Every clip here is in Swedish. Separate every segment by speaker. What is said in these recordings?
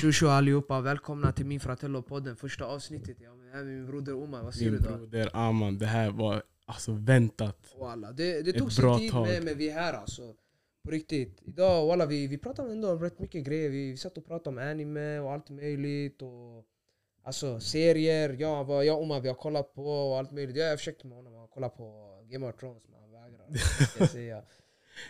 Speaker 1: Tjo allihopa, välkomna till min Fratello-podden, första avsnittet. Jag är med min broder Omar, vad säger
Speaker 2: Min
Speaker 1: du då?
Speaker 2: broder Aman, det här var alltså väntat.
Speaker 1: Walla, det, det tog sin tid med, men vi är här alltså. På riktigt. Idag walla, vi, vi pratade ändå om rätt mycket grejer. Vi, vi satt och pratade om anime och allt möjligt. Och, alltså serier, ja, vad jag och Omar vi har kollat på och allt möjligt. Jag har försökt med honom att kolla på Game of Thrones men han vägrar. jag.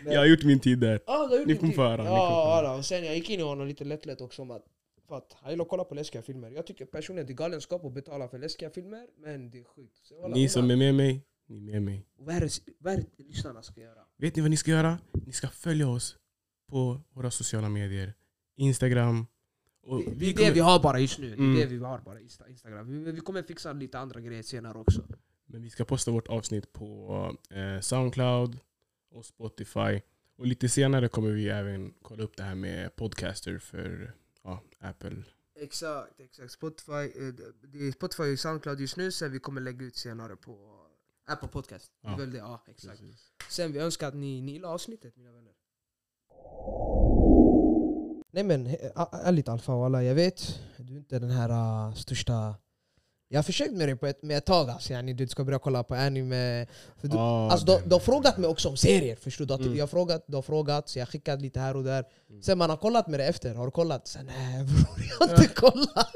Speaker 1: Men-
Speaker 2: Jag har gjort min tid där.
Speaker 1: Gjort
Speaker 2: Ni kommer få höra,
Speaker 1: Ja, och sen jag gick in i honom lite lätt lätt också om att, för att han gillar att kolla på läskiga filmer. Jag tycker personligen det är galenskap att betala för läskiga filmer, men det är sjukt. Så,
Speaker 2: Ni som är med mig, ni är med mig.
Speaker 1: Vad är det, lyssnarna ska göra?
Speaker 2: Vet ni vad ni ska göra? Ni ska följa oss på våra sociala medier. Instagram. Och
Speaker 1: Det, det
Speaker 2: vi
Speaker 1: är det
Speaker 2: kommer,
Speaker 1: vi har bara just nu. Det är
Speaker 2: Mm.
Speaker 1: det vi har bara Insta- Instagram. Vi, vi kommer fixa lite andra grejer senare också.
Speaker 2: men vi ska posta vårt avsnitt på eh, Soundcloud och Spotify. Och lite senare kommer vi även kolla upp det här med podcaster för ja, Apple.
Speaker 1: Exakt, exakt. Spotify, eh, det är Spotify och Soundcloud just nu, sen vi kommer lägga ut senare på Apple Podcast.
Speaker 2: Ja.
Speaker 1: väl det, ja exakt.
Speaker 2: Precis.
Speaker 1: Sen vi önskar att ni, ni gillar avsnittet mina vänner. Nej men ä- ärligt Alfa walla, jag vet du är inte den här uh, största... Jag har försökt med det på ett, med ett tag alltså, yani, du ska börja kolla på anime. För du,
Speaker 2: Ja,
Speaker 1: alltså, du,
Speaker 2: det-
Speaker 1: du har frågat mig också om serier, förstår du?
Speaker 2: Mm.
Speaker 1: Jag har frågat, du har frågat, så jag har skickat lite här och där.
Speaker 2: Mm.
Speaker 1: Sen man har kollat med det efter, har du kollat? Sen nej bror, jag har inte kollat.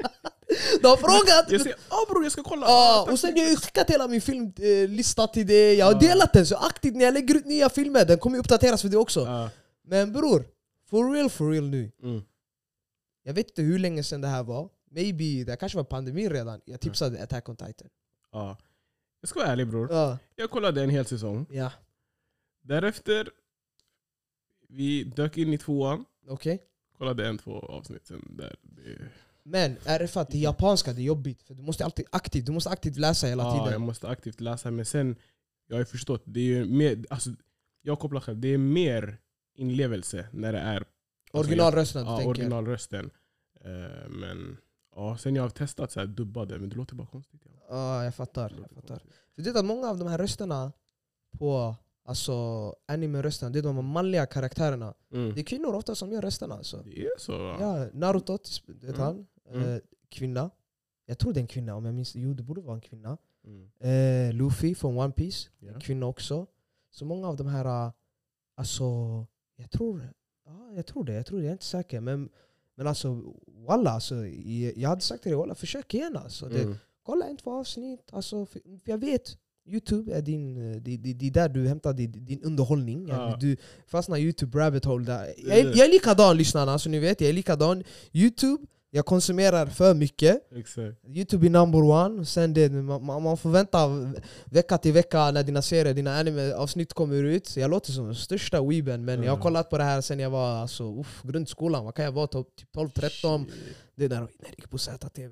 Speaker 1: Du har frågat!
Speaker 2: Jag säger ja bror jag ska kolla.
Speaker 1: Ja, och sen
Speaker 2: så
Speaker 1: jag har skickat hela min filmlista till dig, jag har
Speaker 2: Ja.
Speaker 1: delat den så aktivt när jag lägger ut nya filmer, den kommer uppdateras för det också.
Speaker 2: Ja.
Speaker 1: Men bror, for real for real nu.
Speaker 2: Mm.
Speaker 1: Jag vet inte hur länge sedan det här var. Maybe, det kanske var pandemin redan. Jag tipsade Attack on Titan.
Speaker 2: Ja. Jag ska vara ärlig bror.
Speaker 1: Ja.
Speaker 2: Jag kollade en hel säsong.
Speaker 1: Ja,
Speaker 2: Därefter, vi dök in i tvåan.
Speaker 1: okej.
Speaker 2: Kollade en, två avsnitt sen. Där. Det,
Speaker 1: Men är det för att det japanska det är jobbigt? För du måste alltid aktivt, du måste aktivt läsa hela
Speaker 2: ja, jag
Speaker 1: tiden.
Speaker 2: måste aktivt läsa. Men sen, jag har ju förstått. Det är ju mer, alltså, jag kopplar själv. Det är mer inlevelse när det är alltså,
Speaker 1: Originalrösten du
Speaker 2: ja,
Speaker 1: tänker.
Speaker 2: originalrösten. Eh, men ja, sen jag har testat så här dubbade, men det låter bara konstigt. Ja.
Speaker 1: Ja, jag fattar.
Speaker 2: Det
Speaker 1: Jag fattar.
Speaker 2: konstigt.
Speaker 1: Du vet att många av de här rösterna på alltså, anime-rösterna, det är de manliga karaktärerna.
Speaker 2: Mm.
Speaker 1: Det är kvinnor ofta som gör rösterna. Alltså.
Speaker 2: Det är så? va?
Speaker 1: Ja, Naruto, du vet
Speaker 2: Mm.
Speaker 1: han?
Speaker 2: Mm.
Speaker 1: Eh, kvinna. Jag tror det är en kvinna om jag minns Jo, det borde vara en kvinna.
Speaker 2: Mm.
Speaker 1: Eh, Luffy från One Piece, en kvinna också. Så många av de här, eh, alltså, jag tror, ja, jag tror det, jag tror det, jag är inte säker. Men, men alltså, walla, alltså, jag, hade sagt till dig, walla, försök igen alltså. Det,
Speaker 2: Mm.
Speaker 1: kolla en, två avsnitt. Alltså, för, jag vet, Youtube är din, eh, det, det, det är där du hämtar din, din underhållning.
Speaker 2: Ja.
Speaker 1: Du fastnar Youtube rabbit hole där. Jag, jag är likadan lyssnarna, så ni vet. Jag är likadan. Youtube, jag konsumerar för mycket.
Speaker 2: Exakt.
Speaker 1: Youtube är number one. Sen det, man, man får vänta vecka till vecka när dina serier, dina anime-avsnitt kommer ut. Så jag låter som den största weeben, men jag har
Speaker 2: Mm.
Speaker 1: kollat på det här sen jag var alltså, uff, grundskolan. Vad kan jag vara? Typ 12-13.
Speaker 2: Shit.
Speaker 1: Det är där när jag gick på ZTV.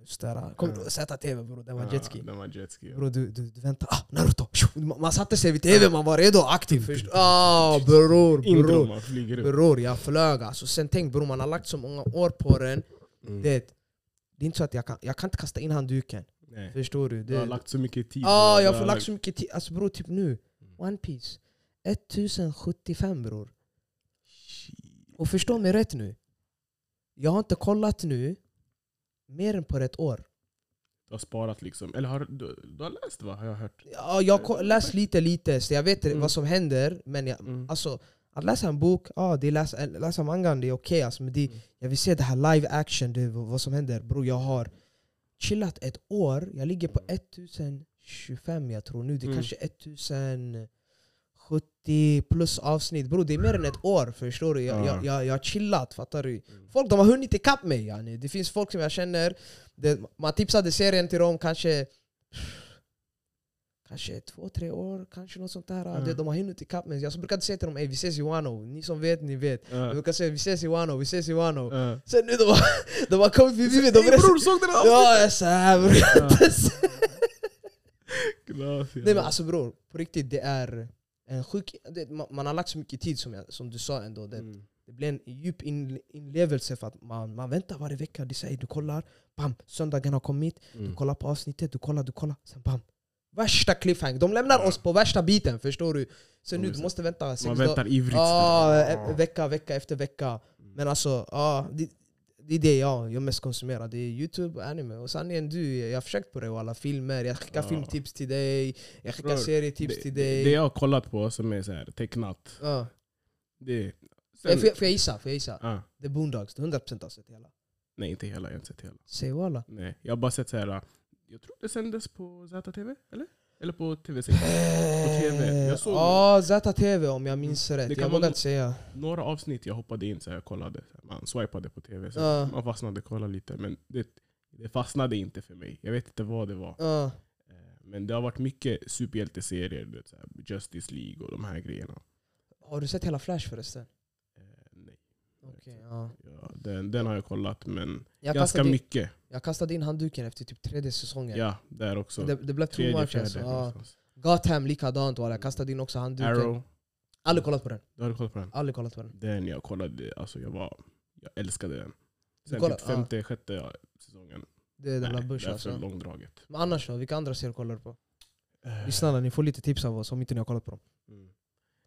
Speaker 1: Kommer du ihåg ZTV bror? Det var jetski.
Speaker 2: Den var jetski. ja.
Speaker 1: Bro, du, du, du väntar. Ah, Naruto! Man man satte sig vid TV, man var redo, aktiv. Först. Ah, bror, bror. Bror, jag flög alltså. Sen tänk bror, man har lagt så många år på den.
Speaker 2: Mm.
Speaker 1: Det, det är inte så att jag kan, jag kan inte kasta in handduken.
Speaker 2: Nej.
Speaker 1: Förstår du?
Speaker 2: Du har
Speaker 1: Det,
Speaker 2: lagt så mycket tid.
Speaker 1: ah,
Speaker 2: på-
Speaker 1: jag
Speaker 2: har
Speaker 1: lagt så mycket tid. Alltså bror, typ nu. One Piece 1075 bror. Och förstå mig rätt nu. Jag har inte kollat nu mer än på ett år.
Speaker 2: Du har sparat liksom. Eller har du, du har läst va? Har jag hört.
Speaker 1: Ja, jag har läst lite lite, så jag vet
Speaker 2: Mm.
Speaker 1: vad som händer. Men jag,
Speaker 2: Mm.
Speaker 1: alltså, att läsa en bok, ja, det är läsa, läsa mangan det är okej. alltså, men det,
Speaker 2: Mm.
Speaker 1: jag vill se det här live action, det, vad som händer. Bro, jag har chillat ett år, jag ligger på 1025 jag tror nu. Det är
Speaker 2: Mm.
Speaker 1: kanske 1070 plus avsnitt. Bro, det är mer än ett år, förstår du? Jag,
Speaker 2: Ja.
Speaker 1: jag, jag, jag har chillat, fattar du?
Speaker 2: Mm.
Speaker 1: Folk de har hunnit ikapp mig. Yani. Det finns folk som jag känner, det, man tipsade serien till dem kanske Kanske två, tre år, kanske något sånt där.
Speaker 2: Mm.
Speaker 1: Det, de har hunnit ikapp mig. Jag så brukade säga till dem vi ses i Wano. Ni som vet, ni vet.
Speaker 2: Ja.
Speaker 1: Jag brukar säga vi ses i Wano, vi ses i Wano.
Speaker 2: Ja.
Speaker 1: Sen nu de har, de har kommit förbi mig. De
Speaker 2: bror, såg du det här
Speaker 1: Ja, jag sa bror. Nej men alltså bror, på riktigt det är en sjuk... Det, man, man har lagt så mycket tid som, jag, som du sa ändå. Det,
Speaker 2: Mm.
Speaker 1: det blir en djup in, inlevelse för att man, man väntar varje vecka. De säger du kollar, bam, söndagen har kommit. Du
Speaker 2: Mm.
Speaker 1: kollar på avsnittet, du kollar, du kollar. Sen bam. Värsta cliffhang. De lämnar oss på värsta biten, förstår du? Så nu du måste vänta sex
Speaker 2: Man väntar ivrigt.
Speaker 1: E- vecka, vecka efter vecka. Men alltså, ja, det, det är det jag, jag mest konsumerar. Det är youtube och anime. Och sanningen du, jag har försökt på det och alla filmer. Jag skickar
Speaker 2: Ja.
Speaker 1: filmtips till dig, jag skickar
Speaker 2: Bror,
Speaker 1: serietips
Speaker 2: det,
Speaker 1: till dig.
Speaker 2: det jag har kollat på som är så här, tecknat,
Speaker 1: Ja.
Speaker 2: det...
Speaker 1: Jag- Får jag får jag gissa? Får jag gissa?
Speaker 2: Ja.
Speaker 1: The Boondocks, 100% har sett hela.
Speaker 2: nej, inte hela. Jag har inte sett hela.
Speaker 1: Säg walla.
Speaker 2: Nej, jag har bara sett så här. Jag tror det sändes på ZTV, eller? Eller på TV6. TV. Jag såg-
Speaker 1: Ja, ZTV om jag minns rätt.
Speaker 2: Det kan
Speaker 1: Jag vågar inte säga.
Speaker 2: Några avsnitt jag hoppade in så jag kollade. Så här, Man swipade på TV. Så
Speaker 1: Ja.
Speaker 2: Man fastnade och kollade lite. Men det, det fastnade inte för mig. Jag vet inte vad det var.
Speaker 1: Ja.
Speaker 2: Eh, Men det har varit mycket superhjälteserier. du vet, så här, Justice League och de här grejerna.
Speaker 1: Har du sett hela Flash förresten? Okej, ja.
Speaker 2: Ja, den, den har jag kollat, men
Speaker 1: Jag
Speaker 2: ganska
Speaker 1: in,
Speaker 2: mycket.
Speaker 1: jag kastade in handduken efter typ tredje säsongen.
Speaker 2: Ja, där också.
Speaker 1: Det, det blev too much alltså. Ja. Gotham likadant walla, jag kastade in också handduken.
Speaker 2: Arrow,
Speaker 1: Aldrig kollat på den.
Speaker 2: du hade kollat på den?
Speaker 1: Aldrig kollat på den.
Speaker 2: Den jag kollade, alltså jag var... Jag älskade den. Sen
Speaker 1: kolla-
Speaker 2: typ femte, sjätte säsongen.
Speaker 1: Det är den där Bush alltså.
Speaker 2: långdraget.
Speaker 1: Men annars då? Vilka andra serier kollar du på?
Speaker 2: Eh,
Speaker 1: Lyssna ni får lite tips av oss om inte ni har kollat på dem.
Speaker 2: Mm.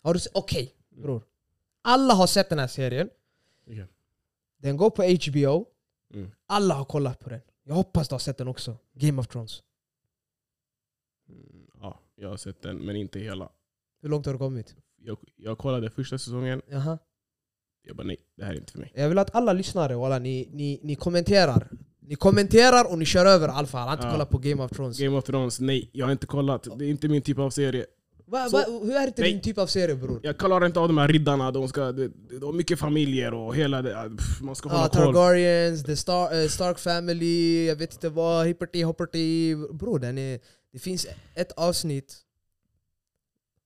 Speaker 1: Har du Okej,
Speaker 2: Mm.
Speaker 1: bror. Alla har sett den här serien.
Speaker 2: Okej.
Speaker 1: Den går på HBO.
Speaker 2: Mm.
Speaker 1: Alla har kollat på den. Jag hoppas du har sett den också. Game of Thrones.
Speaker 2: Mm, Ja, jag har sett den, men inte hela.
Speaker 1: Hur långt har du kommit?
Speaker 2: Jag, jag kollade första säsongen,
Speaker 1: Jaha.
Speaker 2: jag bara nej, det här är inte för mig.
Speaker 1: Jag vill att alla lyssnare, walla, ni, ni, ni kommenterar. Ni kommenterar och ni kör över Alfa. Han har inte
Speaker 2: Ja.
Speaker 1: kollat på Game of Thrones.
Speaker 2: Game of Thrones, nej, jag har inte kollat. Det är inte min typ av serie.
Speaker 1: Va, va, hur är det
Speaker 2: Nej.
Speaker 1: din typ av serie bror?
Speaker 2: Jag klarar inte av de här riddarna, de, ska, de, de har mycket familjer och hela det. ah, pff, Man ska hålla
Speaker 1: Ja,
Speaker 2: koll.
Speaker 1: Targaryens, the Star, eh, Stark Family, jag vet inte vad, hipperty hopperty. Bror, den är, det finns ett avsnitt.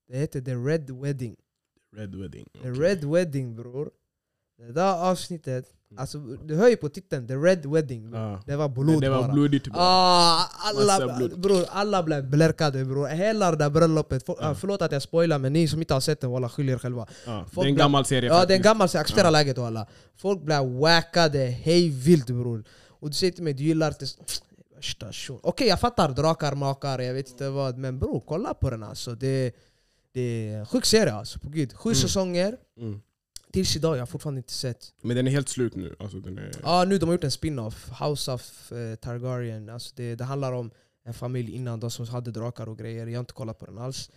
Speaker 1: Det heter The Red Wedding.
Speaker 2: Red Wedding.
Speaker 1: The
Speaker 2: okej.
Speaker 1: Red Wedding bror. Det där avsnittet,
Speaker 2: Mm.
Speaker 1: alltså du hör ju på titeln, The Red Wedding.
Speaker 2: Ja.
Speaker 1: Det var blod
Speaker 2: Det var
Speaker 1: bara.
Speaker 2: blodigt bara.
Speaker 1: Ah, alla, bror, alla blev blärkade bror. Hela det där bröllopet.
Speaker 2: Ja.
Speaker 1: ah, förlåt att jag spoilar men ni som inte har sett den, walla skyll er själva.
Speaker 2: Ja, det är en gammal serie
Speaker 1: Ja det är en gammal serie, acceptera
Speaker 2: Ja.
Speaker 1: läget och alla. Folk blev wackade hej vilt bror. Och du säger till mig du gillar shunon. Okej jag fattar drakar, makar, jag vet inte vad. Men bror kolla på den alltså. Det, det är sjuk serie alltså, på gud. Sju
Speaker 2: Mm.
Speaker 1: säsonger.
Speaker 2: Mm.
Speaker 1: Tills idag, jag har fortfarande inte sett.
Speaker 2: Men den är helt slut nu. Alltså, den är...
Speaker 1: Ja nu de har gjort en spin-off, House of eh, Targaryen. Alltså det, det handlar om en familj innan de som hade drakar och grejer. Jag har inte kollat på den alls.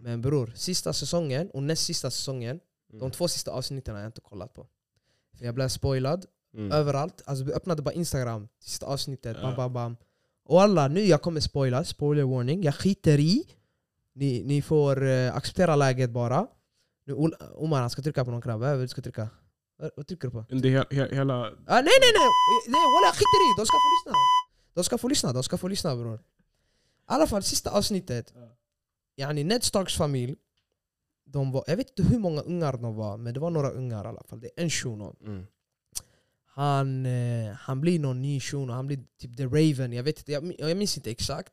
Speaker 1: Men bror, sista säsongen och näst sista säsongen, de
Speaker 2: Mm.
Speaker 1: två sista avsnitten har jag inte kollat på. För jag blev spoilad
Speaker 2: Mm.
Speaker 1: överallt. Alltså vi öppnade bara instagram, sista avsnittet, bam bam bam. Och alla, nu jag kommer spoila, spoiler warning. Jag skiter i. Ni, ni får eh, acceptera läget bara. Nu Omar han ska trycka på någon knapp, vad är du ska trycka? Vad, trycker du på?
Speaker 2: Det är he- he- hela...
Speaker 1: Ah, nej nej nej! nej walla, jag skiter i! De ska få lyssna! De ska få lyssna, de ska få lyssna bror. I alla fall, sista avsnittet.
Speaker 2: Ja.
Speaker 1: Yani Ned Starks familj, de var, jag vet inte hur många ungar de var, men det var några ungar i alla fall. Det är en shuno.
Speaker 2: Mm.
Speaker 1: Han, eh, han blir någon ny shuno, han blir typ The Raven, jag, vet inte, jag, jag minns inte exakt.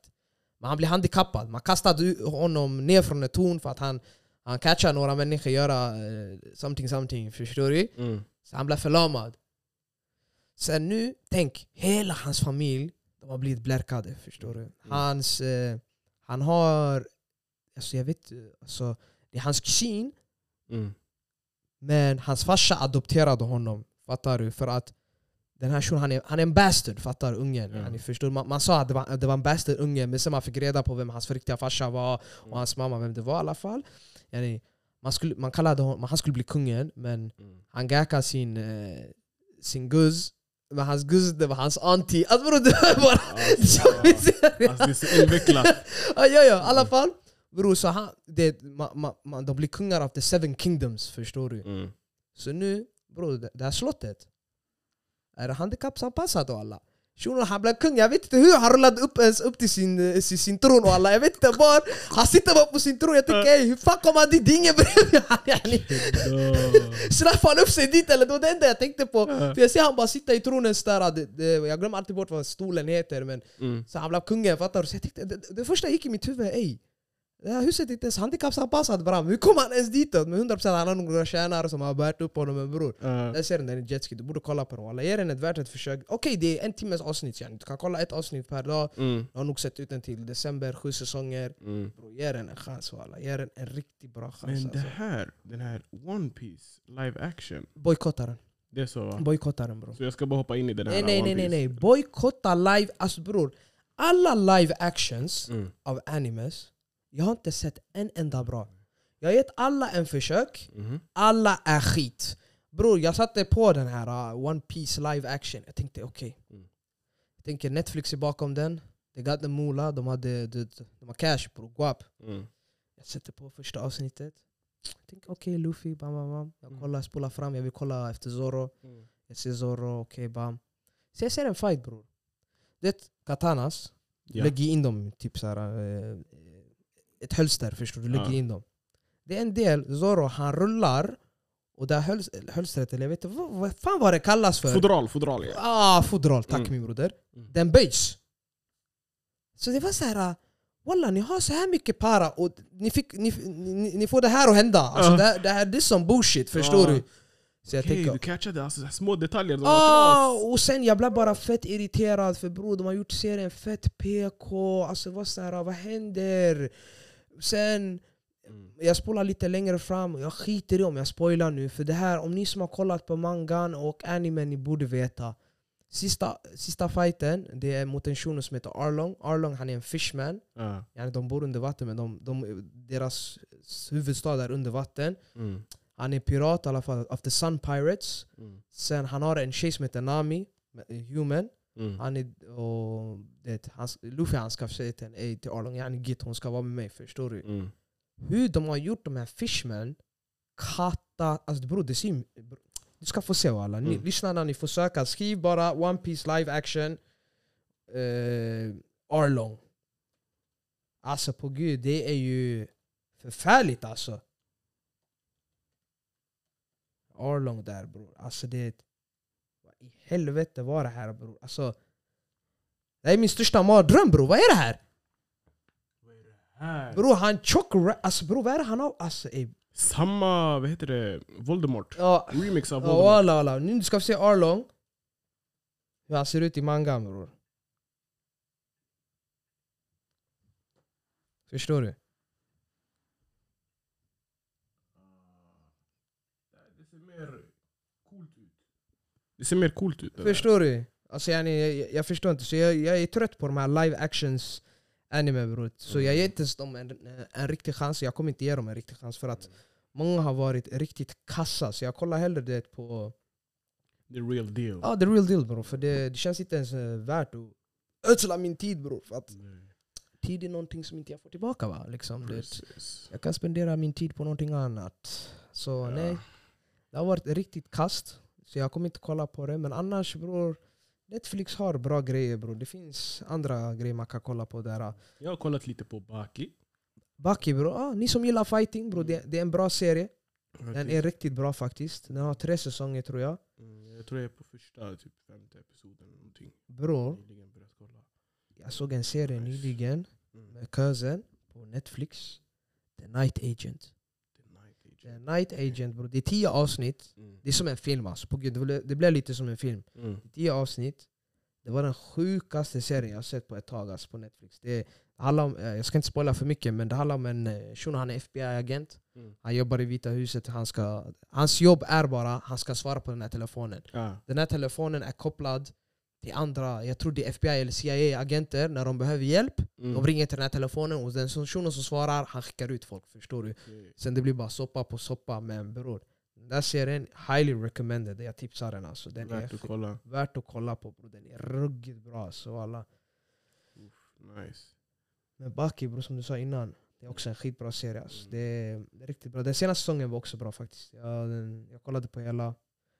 Speaker 1: Men han blir handikappad. Man kastade honom ner från ett torn för att han, han catchar några människor göra eh, something something, förstår du?
Speaker 2: Mm.
Speaker 1: Så han blev förlamad. Sen nu, tänk, hela hans familj de har blivit blärkade. Förstår du? Hans, eh, han har, alltså jag vet alltså, det är hans kusin,
Speaker 2: Mm.
Speaker 1: men hans farsa adopterade honom. Fattar du? För att den här shunon, han är, han är en bastard, fattar ungen?
Speaker 2: Ja.
Speaker 1: Yani, förstår du? Man, man sa att det var, det var en bastard unge, men sen man fick reda på vem hans riktiga farsa var och hans mamma, vem det var i alla fall. Yani, man, skulle, man kallade honom, han skulle bli kungen, men
Speaker 2: Mm.
Speaker 1: han gackade sin, eh, sin guzz. Men hans guzz det var hans auntie. Alltså bror det var bara...
Speaker 2: Alltså, alltså, det är så invecklat.
Speaker 1: ja, ja, i alla fall. Bror, så han, det, ma, ma, ma, de blir kungar av the seven kingdoms, förstår du?
Speaker 2: Mm.
Speaker 1: Så nu, bror, det, det här slottet är handikappsanpassat och alla. Shunon han blev kung, jag vet inte hur han rullade upp ens upp till sin, eh, sin, sin tron och alla. Jag vet inte var. Han sitter bara på sin tron, jag tänker ey, hur fan kom han dit? Det är ingen bredvid. Snappade han upp sig dit eller? Det var det enda jag tänkte på. För jag ser han bara sitta i tronen där, jag glömmer alltid bort vad stolen heter men
Speaker 2: Mm.
Speaker 1: så han blev kungen, fattar du? Så jag tänkte, det, det första gick i mitt huvud, ey huset är inte ens handikappsanpassat bram, hur kom han ens ditåt? Men 100% han har några tjänare som har bärt upp honom men bror
Speaker 2: Ja.
Speaker 1: Den serien den är jetski, du borde kolla på den walla. Ge den ett värt ett försök. Okej det är en timmes avsnitt yani. du kan kolla ett avsnitt per dag
Speaker 2: Mm.
Speaker 1: Jag har nog sett ut den till december, sju säsonger
Speaker 2: Mm.
Speaker 1: Bro, Ge den en chans walla, ge den en riktigt bra chans
Speaker 2: Men det
Speaker 1: alltså.
Speaker 2: här, den här One Piece live action.
Speaker 1: Bojkotta den
Speaker 2: Det är så va?
Speaker 1: Bojkotta den bror.
Speaker 2: Så jag ska bara hoppa in i den här
Speaker 1: Nej nej nej
Speaker 2: One
Speaker 1: nej, nej.
Speaker 2: Piece.
Speaker 1: bojkotta live, alltså bror. Alla live actions
Speaker 2: Mm.
Speaker 1: av animes, jag har inte sett en enda bra. Jag har gett alla en försök,
Speaker 2: Mhm.
Speaker 1: alla är skit. Bror jag satte på den här uh, One Piece live action, jag tänkte okej.
Speaker 2: Mm.
Speaker 1: Jag tänker Netflix är bakom den, they got the moolah, de hade de, de har cash bror, guap.
Speaker 2: Mm.
Speaker 1: Jag sätter på första avsnittet. Jag tänker okej Luffy, bam bam bam. Jag
Speaker 2: Mm.
Speaker 1: kollar, spolar fram, jag vill kolla efter Zoro.
Speaker 2: Mm.
Speaker 1: Jag ser Zoro, okej bam. Så jag ser en fight bror. Det katanas,
Speaker 2: Ja.
Speaker 1: lägger in dem typ så här, eh, ett hölster förstår du, du lägger
Speaker 2: Ja.
Speaker 1: in dem. Det är en del, Zoro han rullar och det höls, hölstret, eller jag vet inte vad, vad fan vad det kallas för.
Speaker 2: Fodral, fodral ja.
Speaker 1: Ah, fodral, tack
Speaker 2: Mm.
Speaker 1: min broder.
Speaker 2: Mm.
Speaker 1: Den böjs. Så det var så här. Walla, ni har så här mycket para och ni, fick, ni, ni, ni får det här att hända. Alltså,
Speaker 2: Ja.
Speaker 1: det, här, det här det är som bullshit, förstår
Speaker 2: Ja.
Speaker 1: du? Så jag
Speaker 2: Okej,
Speaker 1: tänker,
Speaker 2: du catchade alltså, små detaljer. var
Speaker 1: Ah, och sen jag blev bara fett irriterad för bror de har gjort serien fett PK, alltså vad, så här, vad händer? Sen,
Speaker 2: Mm.
Speaker 1: jag spolar lite längre fram, jag skiter i om jag spoilar nu för det här, om ni som har kollat på mangan och animen, ni borde veta. Sista, sista fighten, det är mot en shuno som heter Arlong. Arlong han är en fishman,
Speaker 2: Ja.
Speaker 1: yani, de bor under vatten men de, de, deras huvudstad är under vatten.
Speaker 2: Mm.
Speaker 1: Han är pirat i alla fall, of the Sun Pirates.
Speaker 2: Mm.
Speaker 1: Sen han har en tjej som heter Nami, human.
Speaker 2: Mm.
Speaker 1: Han är, och det, hans, Luffy han ska säga till henne "Ey, till Arlong, yani git hon ska vara med mig, förstår du?
Speaker 2: Mm.
Speaker 1: Hur de har gjort de här fishmen, kata, alltså bror det ser du ska få se alla. Ni,
Speaker 2: Mm.
Speaker 1: Lyssna när ni får söka, skriv bara One Piece live action eh, Arlong. Alltså på gud, det är ju förfärligt alltså. Arlong där bror, alltså det... Vad i helvete var det här bror? Alltså... Det här är min största mardröm bror, vad är det här? Bror han tjock Alltså bror vad är det han har? Alltså ey.
Speaker 2: Samma, vad heter det, Voldemort.
Speaker 1: Ja,
Speaker 2: Remix av
Speaker 1: ja
Speaker 2: Voldemort.
Speaker 1: walla walla. Nu ska vi se Arlong. Hur han ser ut i mangan bror. Förstår du?
Speaker 2: Det ser mer coolt ut. Det ser mer coolt ut.
Speaker 1: Förstår du? Alltså yani, jag, jag förstår inte. Så jag, jag är trött på de här live actions anime bror. Så jag ger inte ens dem en, en riktig chans. Jag kommer inte ge dem en riktig chans för att många har varit riktigt kassa. Så jag kollar hellre det på
Speaker 2: The real deal.
Speaker 1: Ja, the real deal bror. För det, det känns inte ens eh, värt att ödsla min tid bror. För att
Speaker 2: Nej,
Speaker 1: tid är någonting som inte jag får tillbaka va. Liksom, det, jag kan spendera min tid på någonting annat. Så
Speaker 2: Ja.
Speaker 1: nej, det har varit riktigt kast. Så jag kommer inte kolla på det. Men annars bror, Netflix har bra grejer bror. Det finns andra grejer man kan kolla på där.
Speaker 2: Jag har kollat lite på Baki.
Speaker 1: Baki bror, ah, ni som gillar fighting bror, det, det är en bra serie. Den är riktigt bra faktiskt. Den har tre säsonger tror jag.
Speaker 2: Mm, jag tror jag är på första, typ femte episoden. eller Någonting.
Speaker 1: Bror, jag såg en serie
Speaker 2: Nice.
Speaker 1: nyligen
Speaker 2: Mm.
Speaker 1: med cousin på Netflix. The Night Agent.
Speaker 2: The Night
Speaker 1: The
Speaker 2: Agent.
Speaker 1: Night Agent bro. Det är tio avsnitt.
Speaker 2: Mm.
Speaker 1: Det är som en film alltså. På gud, det, blev, det blev lite som en film.
Speaker 2: Mm.
Speaker 1: Tio avsnitt. Det var den sjukaste serien jag sett på ett tag alltså, på Netflix. Det handlar om, eh, jag ska inte spoila för mycket men det handlar om en eh, shuno, han är FBI-agent.
Speaker 2: Mm.
Speaker 1: Han jobbar i Vita huset. Han ska, hans jobb är bara han ska svara på den här telefonen.
Speaker 2: Ja.
Speaker 1: Den här telefonen är kopplad till andra, jag tror det är FBI eller CIA-agenter. När de behöver hjälp,
Speaker 2: Mm.
Speaker 1: de ringer till den här telefonen och den shunon som svarar, han skickar ut folk. Förstår du?
Speaker 2: Okej.
Speaker 1: Sen det blir bara soppa på soppa. Men bror, den serien, highly recommended. Jag tipsar den alltså. Den
Speaker 2: Värt
Speaker 1: är
Speaker 2: att kolla.
Speaker 1: värt att kolla på bror. Den är ruggigt bra. Så alla.
Speaker 2: Uff, nice.
Speaker 1: Men Baki bror, som du sa innan. Det är också en skitbra serie. Alltså.
Speaker 2: Mm.
Speaker 1: Det, är, det är riktigt bra. Den senaste säsongen var också bra faktiskt. Jag, den, jag kollade på hela.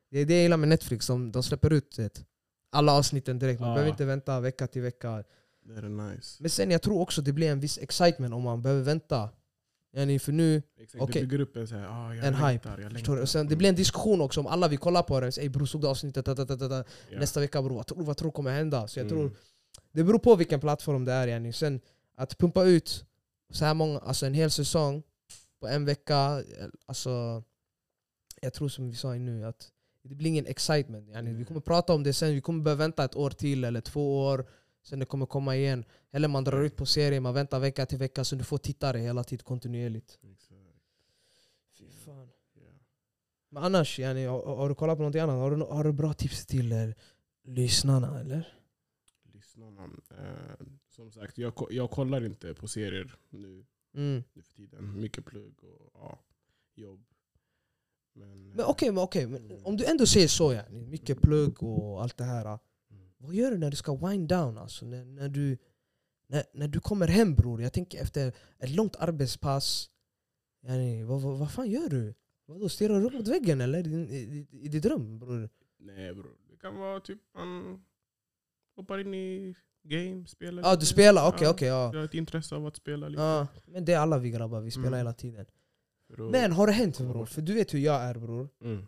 Speaker 1: Det är det jag gillar med Netflix. De, de släpper ut det, alla avsnitten direkt. Man
Speaker 2: Ja.
Speaker 1: behöver inte vänta vecka till vecka.
Speaker 2: Det är nice.
Speaker 1: Men sen jag tror också det blir en viss excitement om man behöver vänta. Yani för nu,
Speaker 2: Exakt,
Speaker 1: Okej.
Speaker 2: Du bygger upp en så här, ah, jag
Speaker 1: En
Speaker 2: längtar,
Speaker 1: hype,
Speaker 2: jag längtar.
Speaker 1: Och sen, det
Speaker 2: Mm.
Speaker 1: blir en diskussion också om alla vill kolla på den. Ey bror, såg du avsnittet? Ta, ta, ta, ta.
Speaker 2: Ja.
Speaker 1: Nästa vecka bror, vad tror, vad tror kommer hända? Så jag tror
Speaker 2: Mm.
Speaker 1: Det beror på vilken plattform det är. Yani. Sen att pumpa ut så här många, alltså en hel säsong på en vecka. Alltså, jag tror som vi sa nu att det blir ingen excitement. Yani. Vi kommer prata om det sen, vi kommer behöva vänta ett år till eller två år. Sen det kommer komma igen. Eller man drar ut på serien, man väntar vecka till vecka så du får tittare hela tiden kontinuerligt.
Speaker 2: Exakt.
Speaker 1: Fy fan.
Speaker 2: Ja.
Speaker 1: Men annars, yani, har, har du kollat på något annat? Har du, har du bra tips till eh, lyssnarna eller?
Speaker 2: Lyssnarna. Eh, som sagt, jag, jag kollar inte på serier nu,
Speaker 1: Mm.
Speaker 2: nu för tiden. Mycket plugg och ja, jobb. Men,
Speaker 1: Men okej, men, okej, men om du ändå säger så, yani, mycket plugg och allt det här. Vad gör du när du ska wind down? Alltså, när, när, du, när, när du kommer hem bror, jag tänker efter ett långt arbetspass. Yani, vad, vad, vad fan gör du? Vadå, stirrar du upp mot väggen eller? I, i, i, ditt rum bror?
Speaker 2: Nej bror, det kan vara typ man hoppar in i game, spelar
Speaker 1: Ja ah, du spelar, okej
Speaker 2: Ja,
Speaker 1: okej. ja.
Speaker 2: Jag har ett intresse av att spela lite.
Speaker 1: Ja, men det är alla vi grabbar, vi spelar
Speaker 2: Mm.
Speaker 1: hela tiden.
Speaker 2: Att-
Speaker 1: Men har det hänt bror? För du vet hur jag är bror.
Speaker 2: Mm.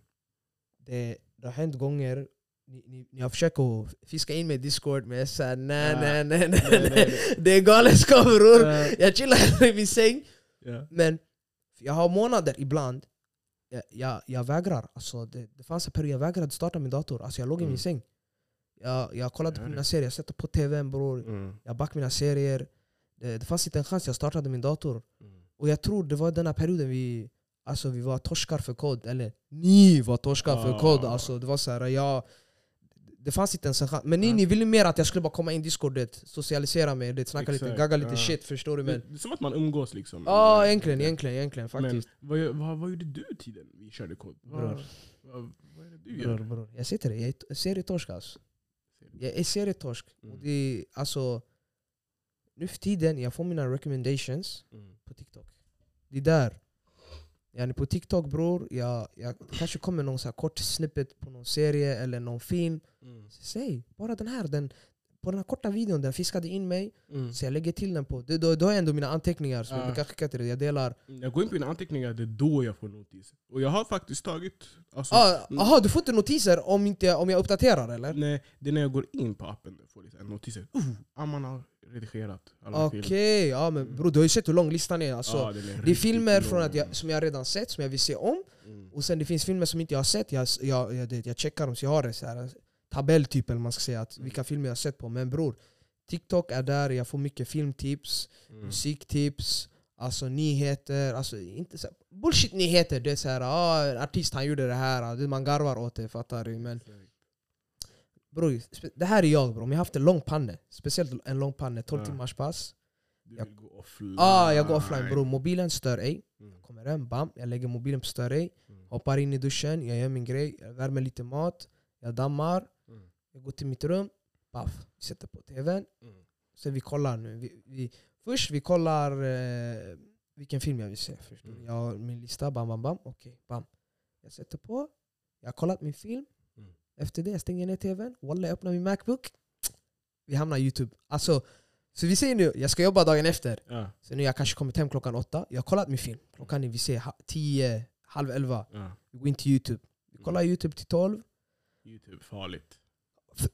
Speaker 1: Det, det har hänt gånger ni, ni, ni har försökt att fiska in mig i discord men jag säger nej nej nej nej. Det är galenskap bror. Jag chillar hellre i min säng. Men jag har månader ibland, jag, jag, jag vägrar. Alltså, det, det fanns en period jag vägrade starta min dator. Alltså, jag låg i min
Speaker 2: Mm.
Speaker 1: säng. Jag, jag kollade på mina serier, jag satte på tvn bror.
Speaker 2: Mm.
Speaker 1: Jag backade mina serier. Det, det fanns inte en chans jag startade min dator.
Speaker 2: Mm.
Speaker 1: Och jag tror det var den här perioden vi, alltså, vi var torskar för kod. Eller ni var torskar för
Speaker 2: Ah.
Speaker 1: kod. Alltså, det var så här, jag, det fanns inte ens en chans. Men ni,
Speaker 2: Ja.
Speaker 1: ni ville mer att jag skulle bara komma in i discord, det, socialisera med det, snacka lite,
Speaker 2: Exakt,
Speaker 1: gagga lite
Speaker 2: ja.
Speaker 1: shit. Förstår du? Men,
Speaker 2: det är som att man umgås liksom.
Speaker 1: ja,
Speaker 2: Eh,
Speaker 1: egentligen, egentligen, egentligen faktiskt.
Speaker 2: Men vad, vad, vad gjorde du tiden vi körde kod?
Speaker 1: Bror.
Speaker 2: vad, vad är det du
Speaker 1: Bror,
Speaker 2: gör?
Speaker 1: bror. Jag sitter där, jag är serietorsk alltså. Jag är serietorsk.
Speaker 2: Mm.
Speaker 1: Och det är, alltså, nu för tiden, jag får mina recommendations
Speaker 2: Mm.
Speaker 1: på TikTok. Det är där. Yani på TikTok bror, jag, jag kanske kommer någon så kort snippet på någon serie eller någon film.
Speaker 2: Mm.
Speaker 1: Säg, bara den här. Den, på den här korta videon, den fiskade in mig.
Speaker 2: Mm.
Speaker 1: Så jag lägger till den på... det- Då, då har jag ändå mina anteckningar som jag
Speaker 2: Ja.
Speaker 1: brukar skicka till dig. Jag delar.
Speaker 2: Jag går in på mina anteckningar, det är då jag får notis. Och jag har faktiskt tagit... Alltså,
Speaker 1: Ah, aha, du får inte notiser om, inte, om jag uppdaterar eller?
Speaker 2: nej, det är när jag går in på appen jag får lite notiser. Uh, Amman har redigerat alla
Speaker 1: Okej,
Speaker 2: filmer.
Speaker 1: ja men bror du har ju sett hur lång listan är. Alltså,
Speaker 2: den är
Speaker 1: det är
Speaker 2: riktigt
Speaker 1: filmer
Speaker 2: lång.
Speaker 1: från att jag, som jag redan sett, som jag vill se om.
Speaker 2: Mm.
Speaker 1: Och sen det finns filmer som inte jag har sett. Jag, jag, jag, det- jag checkar dem så jag har en så här, tabell typ, eller man ska säga. Att,
Speaker 2: Mm.
Speaker 1: vilka filmer jag har sett på. Men bror, TikTok är där, jag får mycket filmtips,
Speaker 2: Mm.
Speaker 1: musiktips, alltså nyheter. Alltså inte så bullshit-nyheter. Det är så här, ah, en artist han gjorde det här, det man garvar åt det, fattar du? Men bror, det här är jag bror. Om jag har haft en lång panne, speciellt en lång panne, 12
Speaker 2: Ja.
Speaker 1: timmars pass. Jag-
Speaker 2: vill gå offline.
Speaker 1: Ah, jag går offline bror. Mobilen stör ej.
Speaker 2: Mm.
Speaker 1: Kommer hem, bam, jag lägger mobilen på stör ej.
Speaker 2: Mm.
Speaker 1: Hoppar in i duschen, jag gör min grej, jag värmer lite mat, jag dammar,
Speaker 2: Mm.
Speaker 1: Jag går till mitt rum, paff, vi sätter på tvn.
Speaker 2: Mm.
Speaker 1: Sen vi kollar nu. Vi, vi, först vi kollar eh, vilken film jag vill se. Först.
Speaker 2: Mm.
Speaker 1: Jag har min lista, bam bam bam. Okej, bam. Jag sätter på, jag har kollat min film.
Speaker 2: Mm.
Speaker 1: Efter det jag stänger ner tvn, walla jag öppnar min Macbook. Vi hamnar i youtube. Alltså, så vi säger nu, jag ska jobba dagen efter.
Speaker 2: Ja,
Speaker 1: Så nu jag kanske kommit hem klockan åtta. Jag har kollat min film. Klockan är vi ser tio, halv elva.
Speaker 2: ja.
Speaker 1: Vi går in till youtube. Vi kollar youtube till tolv.
Speaker 2: Youtube, farligt.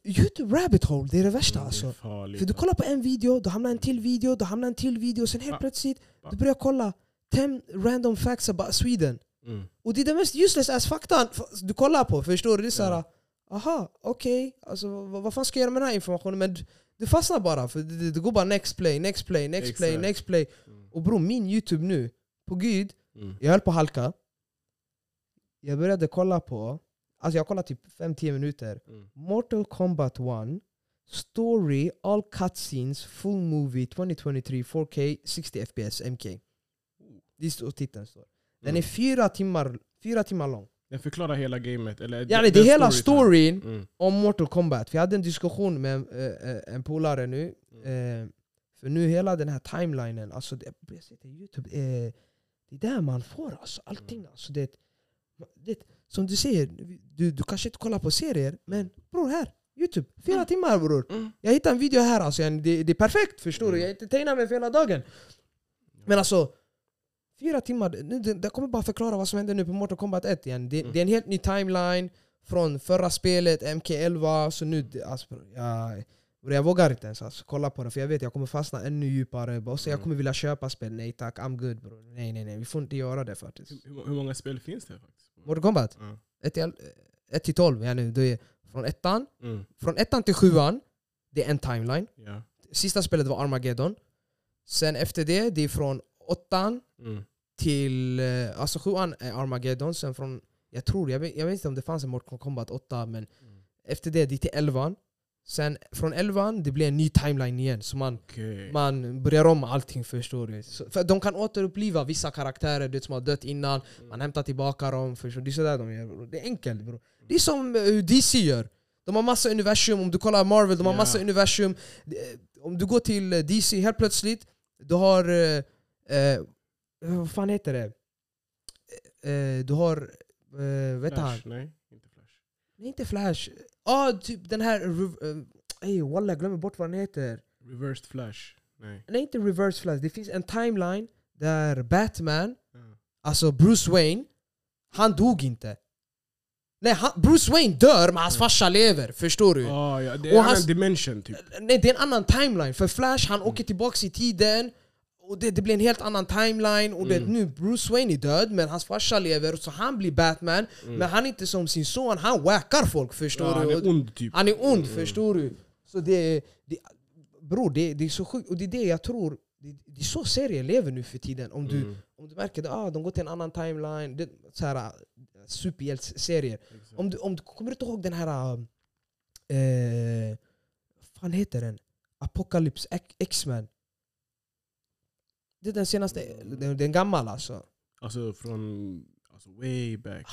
Speaker 1: Youtube rabbit hole, det är det värsta
Speaker 2: Mm, det
Speaker 1: alltså.
Speaker 2: farligt.
Speaker 1: För du kollar på en video, då hamnar en till video, då hamnar en till video, sen helt plötsligt du börjar kolla 10 random facts about Sweden.
Speaker 2: Mm.
Speaker 1: Och det är den mest useless ass faktan du kollar på, förstår du? Det är såhär,
Speaker 2: Ja.
Speaker 1: aha, okej, alltså, vad, vad fan ska jag göra med den här informationen? Men du, du fastnar bara, för det, det, det går bara next play, next play, next play,
Speaker 2: Exakt.
Speaker 1: next play.
Speaker 2: Mm.
Speaker 1: Och bror, min youtube nu, på gud,
Speaker 2: Mm.
Speaker 1: jag höll på att halka. Jag började kolla på, alltså jag kollade typ 5-10 minuter.
Speaker 2: Mm.
Speaker 1: Mortal Kombat 1 Story All Cutscenes Full Movie 2023 4K 60 FPS MK. Det står titeln står. Den är
Speaker 2: Mm.
Speaker 1: fyra timmar, fyra timmar lång.
Speaker 2: Den förklarar hela gamet. Eller
Speaker 1: Ja, det är hela storyn
Speaker 2: Mm.
Speaker 1: om Mortal Kombat. Vi hade en diskussion med eh, eh, en polare nu. Eh, för nu hela den här timelinen, alltså det, jag ser till Youtube, eh, det är där man får alltså, allting.
Speaker 2: Mm.
Speaker 1: Alltså, det, det, som du säger, du, du kanske inte kollar på serier, men bror här, Youtube, fyra
Speaker 2: Mm.
Speaker 1: timmar bror.
Speaker 2: Mm.
Speaker 1: Jag hittade en video här, alltså, det, det är perfekt förstår du.
Speaker 2: Mm.
Speaker 1: Jag entertainar mig för hela dagen. Men alltså, fyra timmar, det, det, det kommer bara förklara vad som händer nu på Mortal Kombat 1 igen. Det,
Speaker 2: Mm.
Speaker 1: det är en helt ny timeline från förra spelet, MK11, så nu... Alltså, jag, jag vågar inte ens alltså, kolla på det, för jag vet jag kommer fastna ännu djupare. Och så jag
Speaker 2: Mm.
Speaker 1: kommer vilja köpa spel, nej tack, I'm good bro. Nej nej nej, vi får inte göra det faktiskt.
Speaker 2: Hur, hur många spel finns det faktiskt?
Speaker 1: Mortal Kombat,
Speaker 2: Ja.
Speaker 1: 1 till, 1 till 12, ja, nu, det är från ettan,
Speaker 2: Mm.
Speaker 1: från ettan till sjuan, det är en timeline.
Speaker 2: Ja.
Speaker 1: Sista spelet var Armageddon. Sen efter det, det är från åttan
Speaker 2: Mm.
Speaker 1: till... eh, Alltså sjuan är Armageddon, sen från jag tror, jag vet, jag vet inte om det fanns en Mortal Kombat 8 men
Speaker 2: Mm.
Speaker 1: efter det, det till 11 Sen från 11 det blir en ny timeline igen så man,
Speaker 2: Okej.
Speaker 1: man börjar om allting förstår du. Så, för de kan återuppliva vissa karaktärer det som har dött innan, man hämtar tillbaka dem. Förstår du? Det är sådär de gör bro. Det är enkelt bro. Det är som eh, hur DC gör. De har massa universum, om du kollar Marvel, de har massa universum. Det- Om du går till eh, DC helt plötsligt, du har... Eh, eh, vad fan heter det? Eh, du har... Eh, vet han?
Speaker 2: Flash? Nej, inte Flash.
Speaker 1: Nej inte Flash. Ja, typ den här... Uh, Ey walla, jag glömmer bort vad den heter.
Speaker 2: Reversed Flash? Nej.
Speaker 1: Nej inte Reverse Flash, det finns en timeline där Batman,
Speaker 2: Ja.
Speaker 1: alltså Bruce Wayne, han dog inte. Nej, han, Bruce Wayne dör men hans farsa lever, förstår du?
Speaker 2: Ah, ja, det är en annan dimension typ.
Speaker 1: Nej, det är en annan timeline. För Flash, han åker tillbaks i tiden och det, det blir en helt annan timeline. Och det,
Speaker 2: Mm.
Speaker 1: nu Bruce Wayne är död, men hans farsa lever, så han blir Batman. Men han är inte som sin son, han wackar folk, förstår
Speaker 2: Ja, han
Speaker 1: du?
Speaker 2: är ond typ.
Speaker 1: Han är ond,
Speaker 2: Mm.
Speaker 1: förstår du? Så det, det, bror, det, det är så sjukt. Och det är det jag tror, det, det är så serier lever nu för tiden. Om du,
Speaker 2: Mm,
Speaker 1: om du märker att ah, de går till en annan timeline, det, så här, superhjältesserier.
Speaker 2: exakt.
Speaker 1: Om du, om du kommer inte ihåg den här... Eh, vad fan heter den? Apocalypse X-Men. Det är den senaste, den, den gammal alltså.
Speaker 2: Alltså från alltså, way back.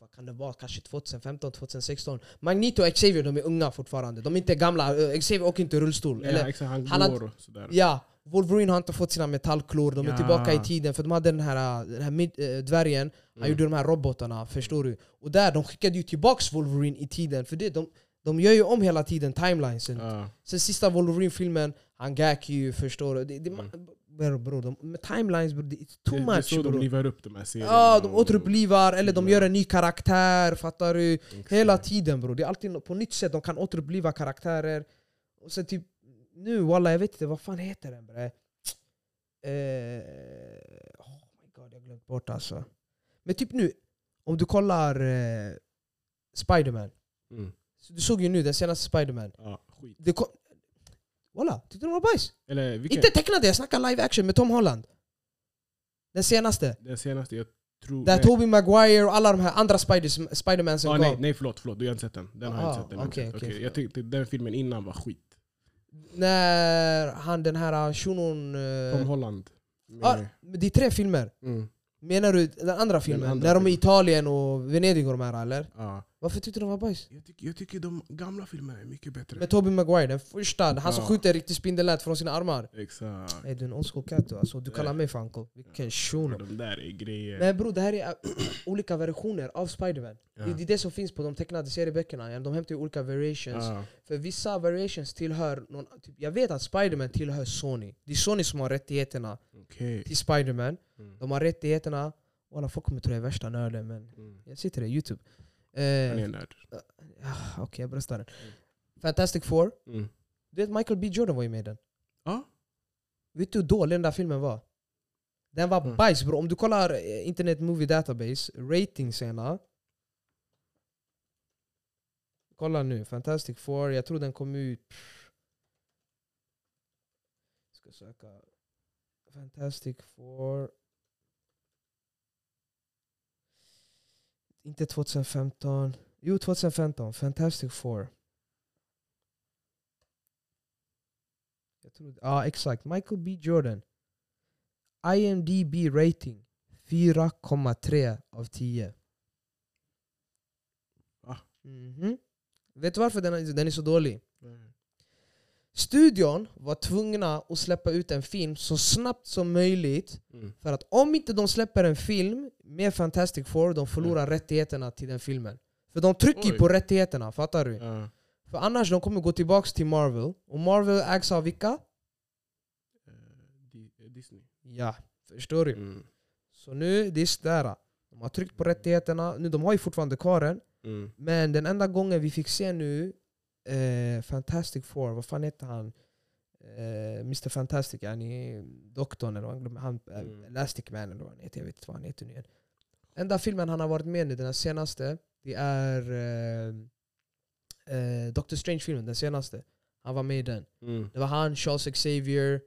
Speaker 1: Vad kan det vara? Kanske 2015, 2016. Magneto och Xavier de är unga fortfarande. De är inte gamla. Eh, Xavier åker inte rullstol.
Speaker 2: Ja,
Speaker 1: Eller,
Speaker 2: exakt, han, går och sådär.
Speaker 1: ja, Wolverine har inte fått sina metallklor. De är
Speaker 2: Ja.
Speaker 1: tillbaka i tiden. För de hade den här, den här mid, eh, dvärgen. Han
Speaker 2: Mm.
Speaker 1: gjorde de här robotarna, förstår du? Och där, de skickade ju tillbaks Wolverine i tiden. För det, de, de gör ju om hela tiden timelinesen.
Speaker 2: Ja.
Speaker 1: Sen sista Wolverine-filmen, han gack ju, förstår du? Det, det,
Speaker 2: Mm.
Speaker 1: Bro, bro, de, med timelines, bro, det är too
Speaker 2: Det, det är
Speaker 1: much
Speaker 2: så de
Speaker 1: bro.
Speaker 2: livar upp de här serierna.
Speaker 1: Ja, de återupplivar, eller de
Speaker 2: Ja.
Speaker 1: gör en ny karaktär, fattar du?
Speaker 2: Exakt.
Speaker 1: Hela tiden bro, det är alltid på nytt sätt de kan återuppliva karaktärer. Och sen typ, nu walla jag vet inte, vad fan heter den bre? Eh, oh my god, jag glömt bort alltså. Men typ nu, om du kollar eh, Spiderman.
Speaker 2: Mm.
Speaker 1: Du såg ju nu den senaste Spiderman.
Speaker 2: Ja, skit.
Speaker 1: Det. Walla, tyckte den var bajs?
Speaker 2: Eller vilken?
Speaker 1: Inte tecknade, jag snackar live action med Tom Holland. Den senaste.
Speaker 2: Den senaste, jag tror...
Speaker 1: Där
Speaker 2: nej.
Speaker 1: Tobey Maguire och alla de här andra Spiders, Spiderman som
Speaker 2: Ah,
Speaker 1: gav.
Speaker 2: nej, nej förlåt, förlåt, du har inte sett den. Den har jag
Speaker 1: Ah,
Speaker 2: inte sett. Den inte sett.
Speaker 1: okej,
Speaker 2: Okej, Jag tyckte den filmen innan var skit.
Speaker 1: När han den här shunon... eh,
Speaker 2: Tom Holland.
Speaker 1: ah, det är tre filmer.
Speaker 2: Mm.
Speaker 1: Menar du den andra filmen?
Speaker 2: andra
Speaker 1: när de är i. Italien och Venedig och de här eller?
Speaker 2: Ja.
Speaker 1: Varför tyckte du de var bajs?
Speaker 2: Jag, tycker, jag tycker de gamla filmerna är mycket bättre.
Speaker 1: Med Tobey Maguire, den första. Han som skjuter riktigt spindelnät från sina armar.
Speaker 2: Exakt.
Speaker 1: Är du en old school cat du alltså? Du kallar
Speaker 2: Nej.
Speaker 1: mig för uncle. Vilken shuno.
Speaker 2: De där är grejer.
Speaker 1: Men bror, det här är äh, olika versioner av Spiderman.
Speaker 2: Ja.
Speaker 1: Det, det är det som finns på de tecknade serieböckerna. De hämtar ju olika variations.
Speaker 2: Ja.
Speaker 1: För vissa variations tillhör någon, typ, Jag vet att Spiderman tillhör Sony. Det är Sony som har rättigheterna
Speaker 2: Okej.
Speaker 1: till Spiderman.
Speaker 2: Mm.
Speaker 1: De har rättigheterna. Walla, folk kommer tro jag är värsta nörden men
Speaker 2: Mm.
Speaker 1: jag sitter i Youtube.
Speaker 2: Han är
Speaker 1: Eh,
Speaker 2: en nörd.
Speaker 1: ah, Okej, jag bröstar den.
Speaker 2: Mm.
Speaker 1: Fantastic Four.
Speaker 2: Mm.
Speaker 1: Du vet Michael B Jordan var ju med i den.
Speaker 2: Ja.
Speaker 1: Vet du hur dålig den där filmen var? Den var
Speaker 2: Mm.
Speaker 1: bajs bro. Om du kollar eh, Internet Movie Database, ratingsena. Kolla nu, Fantastic Four, jag tror den kom ut... Ska söka... Fantastic Four... Inte 2015. Jo, 2015. Fantastic Four. Jag tror, ja, exakt. Michael B Jordan. IMDB rating 4,3 av 10.
Speaker 2: Va?
Speaker 1: Mhm. Vet du varför den är, den är så dålig? Studion var tvungna att släppa ut en film så snabbt som möjligt.
Speaker 2: Mm.
Speaker 1: För att om inte de släpper en film med Fantastic Four, de förlorar rättigheterna till den filmen. För de trycker ju på rättigheterna, fattar du?
Speaker 2: Ja.
Speaker 1: För annars de kommer gå tillbaks till Marvel. Och Marvel ägs av vilka?
Speaker 2: Eh, Di- Disney.
Speaker 1: Ja, förstår du?
Speaker 2: Mm.
Speaker 1: Så nu, det är sådär. De har tryckt på rättigheterna. Nu, de har ju fortfarande kvar den.
Speaker 2: Mm.
Speaker 1: Men den enda gången vi fick se nu eh, Fantastic Four, vad fan heter han? Eh, Mr Fantastic, yani doktorn eller vad han han, eh,
Speaker 2: Mm.
Speaker 1: Elastic Man eller vad han heter, jag vet inte vad han heter nu igen. Enda filmen han har varit med i, den senaste, det är eh, eh, Doctor Strange-filmen, den senaste. Han var med i den.
Speaker 2: Mm.
Speaker 1: Det var han, Charles Xavier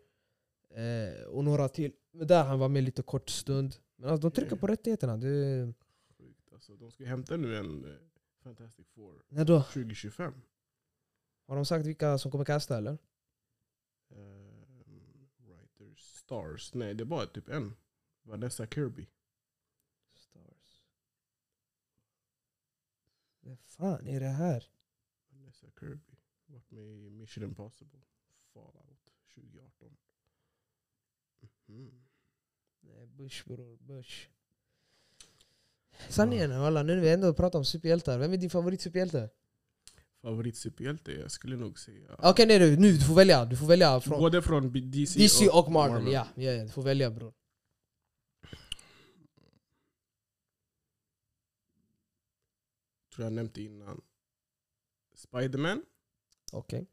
Speaker 1: eh, och några till. Men där han var med lite kort stund. Men alltså, de trycker på rättigheterna. Det,
Speaker 2: Alltså, de ska hämta nu en eh, Fantastic Four
Speaker 1: När då?
Speaker 2: 2025.
Speaker 1: Har de sagt vilka som kommer casta eller?
Speaker 2: Um, writers, Stars. Nej, det är bara typ en. Vanessa Kirby.
Speaker 1: Stars. Vad fan är det här?
Speaker 2: Vanessa Kirby. Varit med i Mission Impossible. Fallout 2018. Mhm.
Speaker 1: Nej, Bush bror, Bush. Sanningen är alla, nu när vi ändå pratar om superhjältar, vem är din favorit superhjälte?
Speaker 2: Favoritsuperhjälte? Jag skulle nog säga...
Speaker 1: Okej nej nu, nu, du får välja, du får välja från
Speaker 2: Både från DC,
Speaker 1: DC och Marvel, ja, ja, ja, du får välja bror.
Speaker 2: Tror jag nämnde innan. Spiderman.
Speaker 1: Okej.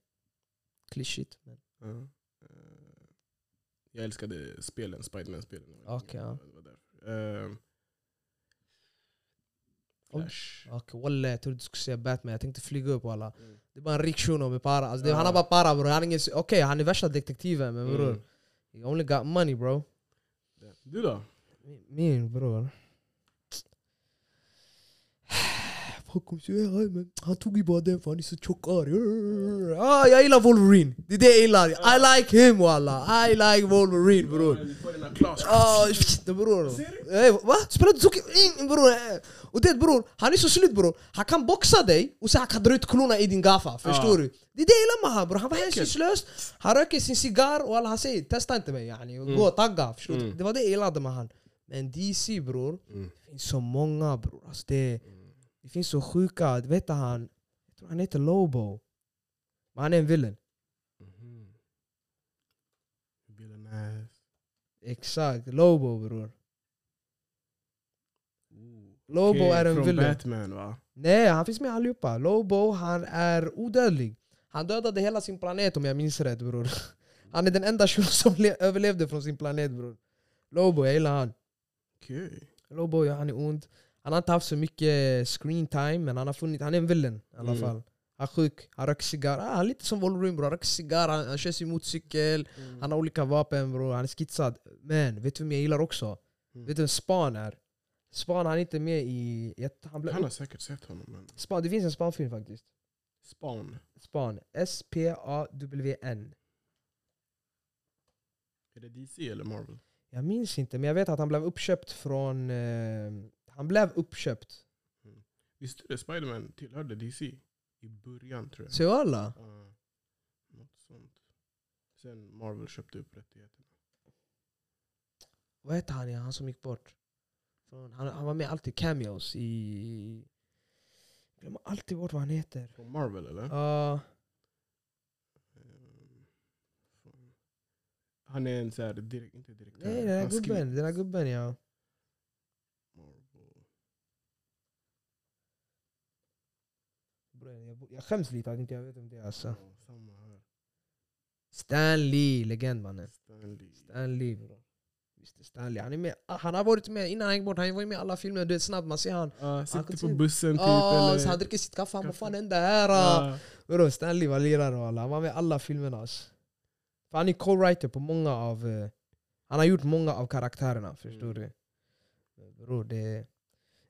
Speaker 1: Klyschigt. men-
Speaker 2: Ja. Eh, Jag älskade spelen, Spiderman-spelen.
Speaker 1: Okej, ja.
Speaker 2: Ehm, Flash.
Speaker 1: Okej walla jag trodde du skulle säga Batman, jag tänkte flyga upp alla.
Speaker 2: Mm.
Speaker 1: Det är bara en rik shuno med para, alltså, det,
Speaker 2: Ja.
Speaker 1: han har bara para bror. Okej han är värsta detektiven men bror,
Speaker 2: Mm.
Speaker 1: you only got money bro.
Speaker 2: Du då?
Speaker 1: Min bror. Folk kommer säga "Aj, men han tog ju bara den för han är så tjock. Ah, jag gillar Wolverine, det är det jag gillar. I like him walla. I like Wolverine bror. Ah, bror. Eh, va? Spelar du? Mm, bror. eh. Och det bror, han är så slut bror. Han kan boxa dig och sen han kan dra ut klorna i din gaffa. Förstår
Speaker 2: Ja.
Speaker 1: du? Det är det jag gillar med han bror. Han var hänsynslös. Han röker sin cigarr och alla han säger testa inte mig yani. Gå och tagga. Förstår du?
Speaker 2: Mm.
Speaker 1: Det var det jag gillade med han. Men DC bror,
Speaker 2: Mm.
Speaker 1: det finns så många bror. Alltså det, det finns så sjuka, vet du han? Jag tror han heter Lobo. Men han är en villain.
Speaker 2: Mhm. Villainess.
Speaker 1: Exakt, Lobo bror.
Speaker 2: Ooh.
Speaker 1: Lobo
Speaker 2: Okej,
Speaker 1: är en
Speaker 2: Från
Speaker 1: villain.
Speaker 2: Batman va?
Speaker 1: Nej, han finns med allihopa. Lobo, han är odödlig. Han dödade hela sin planet om jag minns rätt bror. Han är den enda shunon som le- överlevde från sin planet bror. Lobo, jag gillar han.
Speaker 2: Okej.
Speaker 1: Lobo, ja, han är ond. Han har inte haft så mycket screen time, men han har funnit, han är en villain i alla
Speaker 2: Mm.
Speaker 1: fall. Han är sjuk, han röker cigarr. Ah, han är lite som Wolverine bror. Han röker cigarr, han, han kör sin motorcykel, han har olika vapen bror. Han är skitsad. Men vet du vem jag gillar också?
Speaker 2: Mm.
Speaker 1: Vet du vem Span är? Span han är inte med i... Han blev,
Speaker 2: Han har säkert sett honom men...
Speaker 1: Span, det finns en Span-film faktiskt.
Speaker 2: Spawn.
Speaker 1: Span. S-P-A-W-N.
Speaker 2: Är det DC eller Marvel?
Speaker 1: Jag minns inte, men jag vet att han blev uppköpt från... Eh, han blev uppköpt.
Speaker 2: Visste du Spiderman tillhörde DC? I början tror jag.
Speaker 1: Så alla?
Speaker 2: Ja, något sånt. Sen Marvel köpte upp rättigheterna.
Speaker 1: Vad heter han? Han som gick bort? Han, han var med alltid cameos i... Jag glömmer alltid bort vad han heter.
Speaker 2: Från Marvel eller?
Speaker 1: Ja,
Speaker 2: fan. Han är en så här, direkt, inte direktör.
Speaker 1: nej, den här gubben. Den här gubben ja.
Speaker 2: Marvel.
Speaker 1: Jag, skäms lite att inte jag vet om det är alltså.
Speaker 2: Ja, samma här.
Speaker 1: Stan Lee, legend mannen.
Speaker 2: Stanley.
Speaker 1: Stan Lee bro. Visst är Stan Lee. Han, är med, han har varit med innan han gick bort. Han var med i alla filmer. Du vet snabbt, man ser han.
Speaker 2: Ja, sitter på
Speaker 1: se-
Speaker 2: bussen typ
Speaker 1: Oh,
Speaker 2: eller...
Speaker 1: så han dricker sitt kaffe. Han bara
Speaker 2: Kaffe.
Speaker 1: fan hände här?
Speaker 2: Ja.
Speaker 1: Bro, Stanley var lirare och alla. Han var med i alla filmerna. Alltså. För han är co-writer på många av... eh, han har gjort många av karaktärerna, förstår
Speaker 2: Mm.
Speaker 1: du? Bro, det,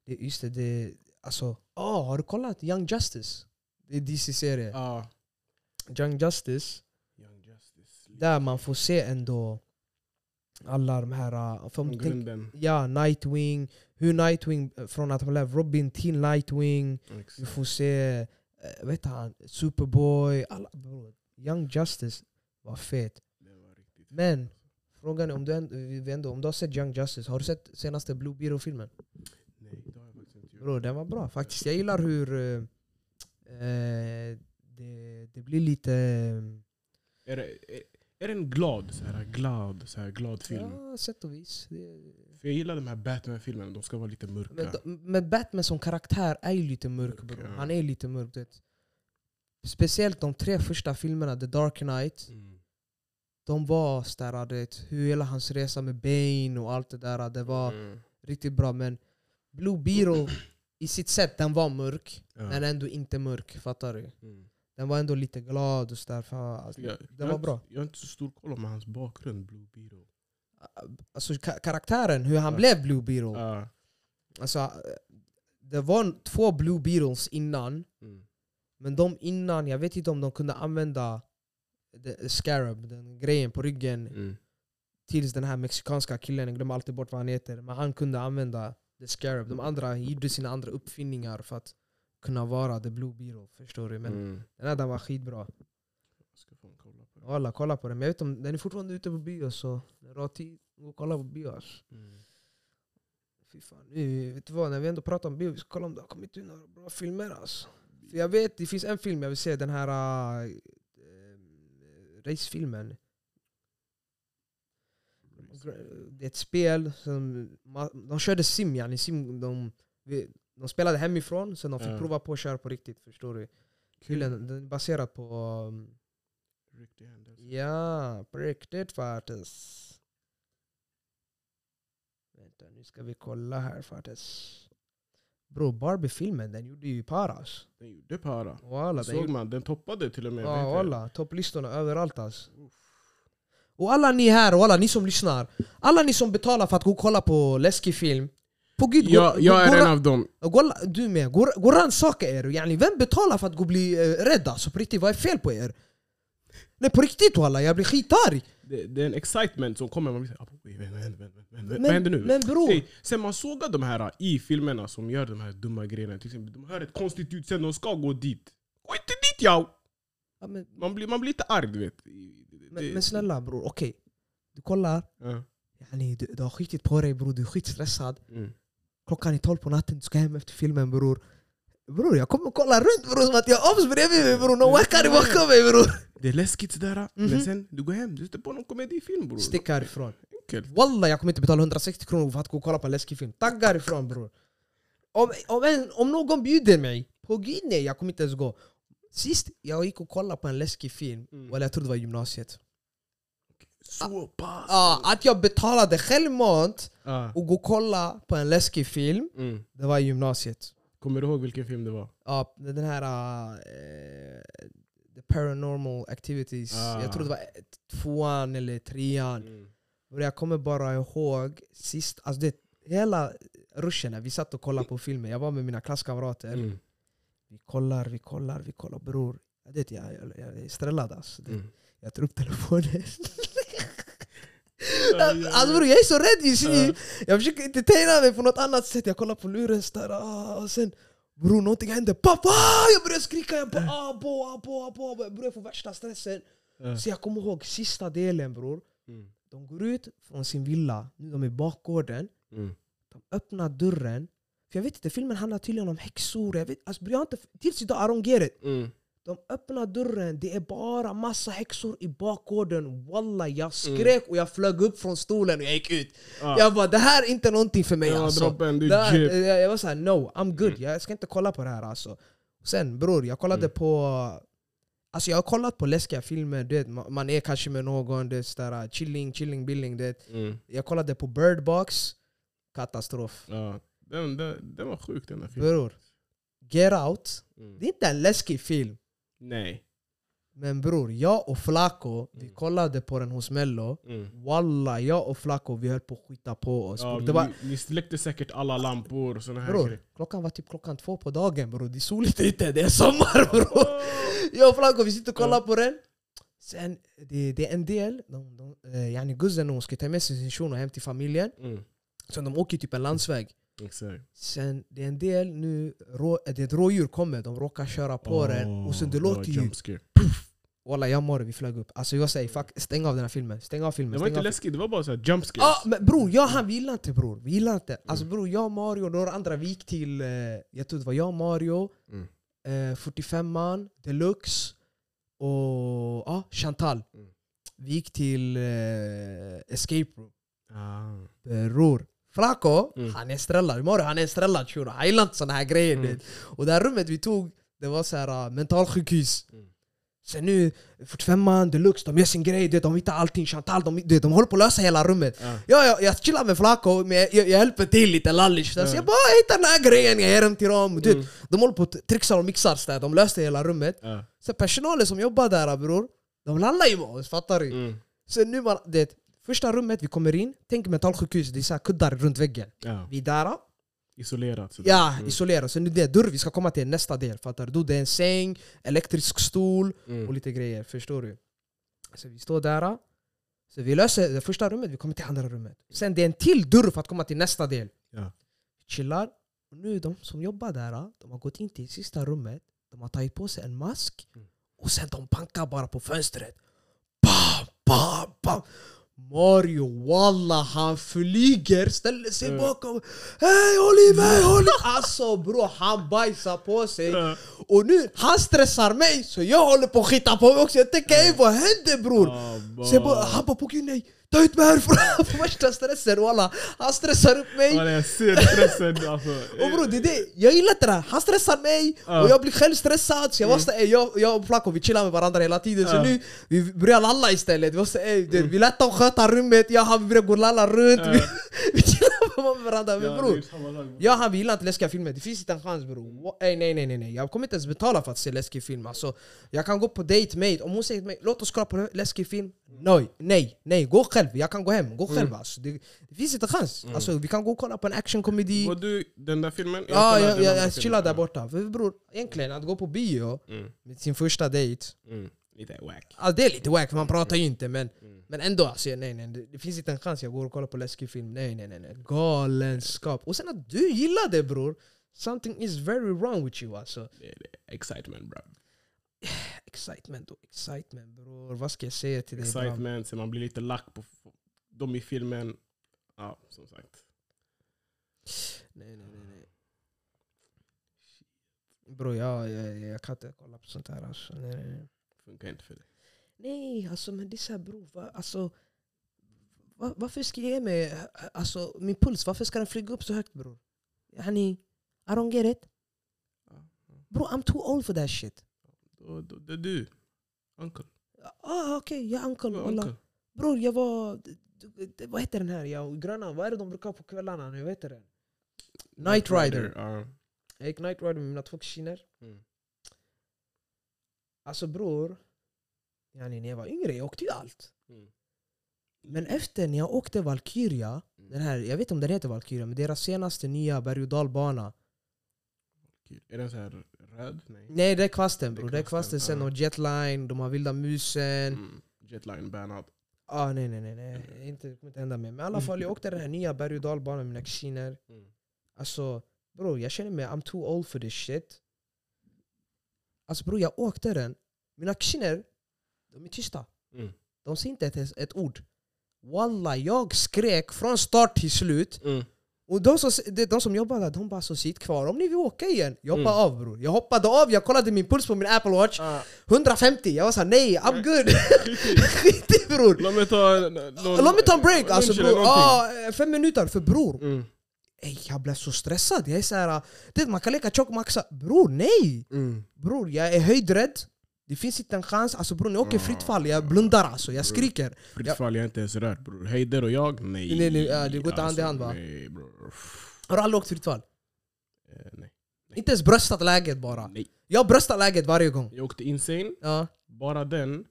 Speaker 1: det... Just det, det... Alltså... Oh, har du kollat Young Justice? Det är DC-serie.
Speaker 2: Ja.
Speaker 1: Young Justice,
Speaker 2: Young Justice.
Speaker 1: där man får se ändå alla de här... eh, För du tänk,
Speaker 2: grunden.
Speaker 1: ja, Nightwing. Hur Nightwing, eh, från att han blev Robin till Nightwing.
Speaker 2: Exakt.
Speaker 1: får se, eh, vet han, Superboy. Alla, bro, Young Justice var fet.
Speaker 2: Var
Speaker 1: Men frågan är om du, ändå, om du har sett Young Justice, har du sett senaste Blue Beetle-filmen?
Speaker 2: Nej, det har jag faktiskt inte gjort.
Speaker 1: Bro, den var bra faktiskt. Jag gillar hur eh, eh, det, det blir lite...
Speaker 2: Är det, är, är det en glad, så här, glad, så här, glad film?
Speaker 1: Ja, sätt och vis. Det,
Speaker 2: För jag gillar de här Batman-filmerna, de ska vara lite mörka.
Speaker 1: men, men Batman som karaktär är ju lite mörk bro. Han är lite mörk. du Vet. Speciellt de tre första filmerna, The Dark Knight.
Speaker 2: Mm.
Speaker 1: de var sådär, du vet, hur hela hans resa med Bane och allt det där, det var
Speaker 2: Mm.
Speaker 1: riktigt bra. Men Blue Beetle, i sitt sätt, den var mörk.
Speaker 2: Ja.
Speaker 1: Men ändå inte mörk, fattar du?
Speaker 2: Mm.
Speaker 1: Den var ändå lite glad och sådär. Alltså,
Speaker 2: Jag,
Speaker 1: den var bra.
Speaker 2: jag har inte så stor koll om hans bakgrund, Blue Beetle.
Speaker 1: Alltså ka karaktären, hur han
Speaker 2: Ja.
Speaker 1: blev Blue Beetle.
Speaker 2: Ja.
Speaker 1: Alltså, det var två Blue Beetles innan.
Speaker 2: Mm.
Speaker 1: Men de innan, jag vet inte om de kunde använda the scarab, den grejen på ryggen
Speaker 2: Mm.
Speaker 1: tills den här mexikanska killen, jag glömmer alltid bort vad han heter, men han kunde använda the scarab. De andra gjorde sina andra uppfinningar för att kunna vara the blue beetle, förstår du? Men
Speaker 2: Mm.
Speaker 1: den här den var skitbra.
Speaker 2: Jag ska fan kolla på det.
Speaker 1: Walla, kolla på den. Men jag vet om den är fortfarande ute på bio så när du har tid, gå kolla på bio. alltså.
Speaker 2: Mm.
Speaker 1: Fy fan. Nu, vet du vad, när vi ändå pratar om bio, vi ska kolla om det har kommit ut några bra filmer alltså. För jag vet, det finns en film jag vill se, den här äh, äh, racefilmen. Det är ett spel, som, de körde sim yani, sim de, de spelade hemifrån, sen de fick prova på att köra på riktigt, förstår du? Filmen, den är baserad på... Um,
Speaker 2: Riktig händelse.
Speaker 1: ja, på riktigt faktiskt. Vänta, nu ska vi kolla här faktiskt. Bro, Barbie-filmen, den gjorde ju paras.
Speaker 2: Den gjorde para.
Speaker 1: Walla, den
Speaker 2: Såg
Speaker 1: gjorde,
Speaker 2: man? Den toppade till och med.
Speaker 1: ja, walla, topplistorna överallt alltså. Och alla ni här och alla ni som lyssnar. Alla ni som betalar för att gå och kolla på läskig film. På gud, gå-
Speaker 2: Jag, jag
Speaker 1: gå-
Speaker 2: är
Speaker 1: gå-
Speaker 2: en av dem.
Speaker 1: gå- Du med, gå och rannsaka er. Yani, vem betalar för att gå och bli eh, rädd alltså? På riktigt, vad är fel på er? Nej på riktigt walla, jag blir skitarg.
Speaker 2: Det, det är en excitement som kommer. Man blir såhär, "Ah, vad händer, nu?
Speaker 1: Men bror,
Speaker 2: Hey, sen man sågar de här i filmerna som gör de här dumma grejerna, till exempel, de hör ett konstigt ljud, sen de ska gå dit. Gå inte dit ja!
Speaker 1: Ja, men,
Speaker 2: Man blir, man blir lite arg du vet.
Speaker 1: men,
Speaker 2: Det-
Speaker 1: men snälla bror, okej. Du kollar,
Speaker 2: Ja.
Speaker 1: yani, du, du har skitit på dig bror, du är skitstressad.
Speaker 2: Mm.
Speaker 1: Klockan är tolv på natten, du ska hem efter filmen bror. Bror jag kommer kolla runt bror som att jag har obs bredvid mig bror. Någon wackar bakom mig bror.
Speaker 2: Det är läskigt sådär, men
Speaker 1: Mhm.
Speaker 2: sen du går hem, du sätter på någon komedifilm bror.
Speaker 1: Stick härifrån.
Speaker 2: Enkelt.
Speaker 1: Walla jag kommer inte betala 160 kronor för att gå och kolla på en läskig film. Tagga härifrån bror. Om, om, en, om någon bjuder mig, på gud nej jag kommer inte ens gå. Sist jag gick och kollade på en läskig film,
Speaker 2: Mm.
Speaker 1: eller jag tror det var gymnasiet.
Speaker 2: Så pass!
Speaker 1: Ah, att jag betalade självmant
Speaker 2: Ah.
Speaker 1: och gå och kolla på en läskig film,
Speaker 2: Mm.
Speaker 1: det var i gymnasiet.
Speaker 2: Kommer du ihåg vilken film det var?
Speaker 1: Ja, den här... eh, the paranormal activities.
Speaker 2: Ah.
Speaker 1: Jag tror det var tvåan eller trean.
Speaker 2: Mm.
Speaker 1: Och jag kommer bara ihåg sist, alltså det, hela ruschen, vi satt och kollade på filmen. Jag var med mina klasskamrater.
Speaker 2: Mm.
Speaker 1: Vi kollar, vi kollar, vi kollar. Bror, jag, vet, jag, jag, jag är strellad alltså.
Speaker 2: Mm.
Speaker 1: Jag tar upp telefonen. Alltså bror, jag är så rädd just nu.
Speaker 2: Ja.
Speaker 1: Jag försöker entertaina mig på något annat sätt. Jag kollar på luren där, ah, och sen bror någonting händer. Pappa! Jag börjar skrika. Jag bara ah, abo, abo, abo. Jag börjar få värsta stressen.
Speaker 2: Ja.
Speaker 1: Så jag kommer ihåg sista delen bror.
Speaker 2: Mm.
Speaker 1: De går ut från sin villa, nu de är i bakgården.
Speaker 2: Mm.
Speaker 1: De öppnar dörren. För jag vet inte, filmen handlar tydligen om häxor. Jag vet, alltså, jag inte, tills idag, I don't get it.
Speaker 2: Mm.
Speaker 1: De öppnar dörren, det är bara massa häxor i bakgården. Walla, jag skrek och jag flög upp från stolen och jag gick ut.
Speaker 2: Ah.
Speaker 1: Jag bara, det här är inte någonting för mig
Speaker 2: Ja,
Speaker 1: alltså.
Speaker 2: droppa en, du
Speaker 1: Det här,
Speaker 2: jip.
Speaker 1: jag, jag var såhär, no, I'm good.
Speaker 2: Mm.
Speaker 1: Jag ska inte kolla på det här alltså. Sen bror, jag kollade
Speaker 2: Mm.
Speaker 1: på... Alltså jag har kollat på läskiga filmer, du vet, ma- man är kanske med någon, det är sådär, chilling, chilling, billing. Det.
Speaker 2: Mm.
Speaker 1: Jag kollade på Bird Box, katastrof.
Speaker 2: Ja. Den, den, den var sjuk den här filmen.
Speaker 1: Bror, Get Out,
Speaker 2: Mm.
Speaker 1: det är inte en läskig film.
Speaker 2: Nej.
Speaker 1: Men bror, jag och Flaco, vi
Speaker 2: Mm.
Speaker 1: kollade på den hos Mello.
Speaker 2: Mm.
Speaker 1: Walla, jag och Flaco vi höll på att skita på oss.
Speaker 2: Ja,
Speaker 1: det var,
Speaker 2: ni, släckte säkert alla lampor och såna här
Speaker 1: bror,
Speaker 2: grejer.
Speaker 1: klockan var typ klockan två på dagen bror. Det är soligt ute, det är sommar bror. Jag och Flaco vi sitter och kollar på den. Sen, det, det är en del, de, de, eh, yani guzzen hon ska ta med sig sin shuno hem till familjen.
Speaker 2: Mm.
Speaker 1: Så de åker typ en landsväg.
Speaker 2: Exakt.
Speaker 1: Sen det är en del nu, rå, det är ett rådjur kommer, de råkar köra på den. Och sen det låter ju... Walla jag mår vi flög upp. Alltså jag säger fuck, stäng av den här filmen. Stäng av filmen.
Speaker 2: Det var inte läskigt, det var bara så här jump scares.
Speaker 1: Ah, men bror, jag och han vi gillar inte bror. Vi gillar inte. Alltså
Speaker 2: Mm.
Speaker 1: bror, jag, Mario och några andra vi gick till, eh, jag tror det var jag, Mario,
Speaker 2: Mm.
Speaker 1: eh, 45an, Deluxe och ah, Chantal.
Speaker 2: Mm.
Speaker 1: Vi gick till eh, Escape Room.
Speaker 2: Ah.
Speaker 1: Bror. Flaco,
Speaker 2: Mm.
Speaker 1: han är strellad. Mario han är strellad shuno. Han gillar inte såna här grejer.
Speaker 2: Mm.
Speaker 1: du. Och det här rummet vi tog, det var så här uh, mentalsjukhus.
Speaker 2: Mm.
Speaker 1: Sen nu, 45an, Deluxe, de gör sin grej, du de hittar allting. Chantal, de, du vet, de håller på att lösa hela rummet.
Speaker 2: Ja.
Speaker 1: Ja, jag, jag chillar med Flaco, men jag, jag, jag hjälper till lite lallish. Så
Speaker 2: Ja.
Speaker 1: jag bara hittar den här grejen, jag ger den till dem. Du,
Speaker 2: Mm.
Speaker 1: De håller på att trixa och mixar, så där. de löste hela rummet.
Speaker 2: Ja.
Speaker 1: Så personalen som jobbar där bror, de lallar ju med oss, fattar du?
Speaker 2: Mm.
Speaker 1: Sen nu man, det, första rummet vi kommer in, tänk mentalsjukhus, det är så kuddar runt väggen.
Speaker 2: Ja.
Speaker 1: Vi är där,
Speaker 2: Isolerat. sådär.
Speaker 1: Ja,
Speaker 2: Mm.
Speaker 1: isolerat. Sen är det dörr vi ska komma till nästa del. Fattar du? Det är en säng, elektrisk stol
Speaker 2: Mm.
Speaker 1: och lite grejer. Förstår du? Så vi står där. Så vi löser det första rummet, vi kommer till andra rummet. Sen det är en till dörr för att komma till nästa del.
Speaker 2: Ja.
Speaker 1: Chillar. Och nu de som jobbar där, de har gått in till sista rummet. De har tagit på sig en mask.
Speaker 2: Mm.
Speaker 1: Och sen de bankar bara på fönstret. Bam, bam, bam. Mario, walla han flyger, ställer sig
Speaker 2: Mm.
Speaker 1: bakom. Hej håll i Alltså bror, han bajsar på sig.
Speaker 2: Ja.
Speaker 1: Och nu, han stressar mig så jag håller på att skita på mig också. Jag tänker ey vad händer bror?
Speaker 2: Ah,
Speaker 1: han bara på gud nej, ta ut mig härifrån! Värsta stressen walla. Han stressar upp mig.
Speaker 2: Ja, jag ser stressen alltså.
Speaker 1: Och bror det är det, jag gillar inte det här. Han stressar mig och jag blir själv stressad. Så jag, måste, ey, jag, jag och Flaco vi chillar med varandra hela tiden. Så nu, vi börjar lalla istället. Vi, måste, ey, det, vi lät dem sköta rummet, jag han vi börjar gå och lalla runt. Vi, chillar med varandra. Men
Speaker 2: Ja,
Speaker 1: bror, jag han gillar inte läskiga filmer, det finns inte en chans bror. Nej nej nej nej, jag kommer inte ens betala för att se läskig film. Alltså, jag kan gå på date mate, om hon säger till mig låt oss kolla på läskig film. Nej, nej, nej, gå själv. Jag kan gå hem, gå själv alltså. det, det finns inte chans. Alltså, vi kan gå och kolla på en actionkomedi.
Speaker 2: Var du den där filmen?
Speaker 1: Ja, jag,
Speaker 2: den
Speaker 1: jag, jag
Speaker 2: filmen.
Speaker 1: chillar där borta. För bror, egentligen att gå på bio
Speaker 2: Mm,
Speaker 1: med sin första dejt,
Speaker 2: mm. Lite wack.
Speaker 1: alltså, det är lite wack för man pratar ju inte men,
Speaker 2: Mm.
Speaker 1: Men ändå alltså, nej, nej, det, finns inte en chans jag går och kollar på läskig film. Nej nej nej, nej. galenskap. Och sen att du gillar det bror, something is very wrong with you alltså.
Speaker 2: Excitement bro.
Speaker 1: Excitement och excitement bror, vad ska jag säga till dig?
Speaker 2: Excitement, så man blir lite lack på dem i filmen. Ja, som sagt.
Speaker 1: Nej nej nej. nej. Bror jag, jag, jag kan inte kolla på sånt här alltså. Nej, nej, nej.
Speaker 2: Funkar inte för dig.
Speaker 1: Nej, alltså men det är såhär bror, va, alltså, va, varför ska jag ge mig, alltså min puls, varför ska den flyga upp så högt bror? Yani, I don't get it.
Speaker 2: Ja, ja.
Speaker 1: Bro, I'm too old for that shit.
Speaker 2: Det är du. Uncle.
Speaker 1: Ah, okej, jag är uncle. Wallah.
Speaker 2: uncle.
Speaker 1: Bror, jag var... Vad heter den här? Jag, gröna, vad är det de brukar ha på kvällarna nu? Vad heter den? Night Rider.
Speaker 2: Ja.
Speaker 1: Jag gick Night Rider med mina två kusiner.
Speaker 2: Mm.
Speaker 1: Alltså bror, yani, när jag var yngre jag åkte ju allt.
Speaker 2: Mm.
Speaker 1: Men efter när jag åkte Valkyria, den här, jag vet inte om den heter Valkyria, men deras senaste nya berg och dalbana.
Speaker 2: Är den så här röd? Nej.
Speaker 1: Nej det är kvasten bror,
Speaker 2: Det är
Speaker 1: kvasten.
Speaker 2: kvasten,
Speaker 1: Sen
Speaker 2: ja.
Speaker 1: och Jetline, de har vilda musen.
Speaker 2: Mm. Jetline bannad.
Speaker 1: Ah, nej nej nej, nej. Inte, det kommer inte hända mer. Men i alla fall jag åkte den här nya berg och dalbanan med mina kusiner.
Speaker 2: Mm.
Speaker 1: Alltså bror jag känner mig, I'm too old for this shit. Alltså bror jag åkte den, mina kusiner, de är tysta.
Speaker 2: Mm.
Speaker 1: De säger inte ett, ett ord. Walla, jag skrek från start till slut.
Speaker 2: Mm.
Speaker 1: Och de som, de, som jobbar där, de bara så sitt kvar. Om ni vill åka igen, jag hoppar
Speaker 2: Mm.
Speaker 1: av bror. Jag hoppade av, jag kollade min puls på min Apple Watch.
Speaker 2: Ah,
Speaker 1: 150, jag var såhär nej, I'm
Speaker 2: Nej.
Speaker 1: good. Skit i bror.
Speaker 2: Låt mig ta någon,
Speaker 1: Låt mig ta en break alltså bror. Ah, fem minuter, för bror.
Speaker 2: Mm.
Speaker 1: Ey, jag blev så stressad. Jag är såhär, man kan leka tjockmaxa. Bror nej!
Speaker 2: Mm.
Speaker 1: Bror jag är höjdrädd. Det finns inte en chans. Alltså bror jag åker fritt fall, jag blundar alltså. Jag skriker.
Speaker 2: Fritt fall jag är inte ens rört bror. Heider och jag? Nej. Alltså,
Speaker 1: Nej, nej, det går inte hand i hand, va?
Speaker 2: Nej bror.
Speaker 1: Har du aldrig åkt fritt fall?
Speaker 2: Eh, nej.
Speaker 1: Inte ens bröstat läget bara.
Speaker 2: nej.
Speaker 1: Jag bröstar läget varje gång.
Speaker 2: Jag åkte insane.
Speaker 1: Ja.
Speaker 2: Bara den.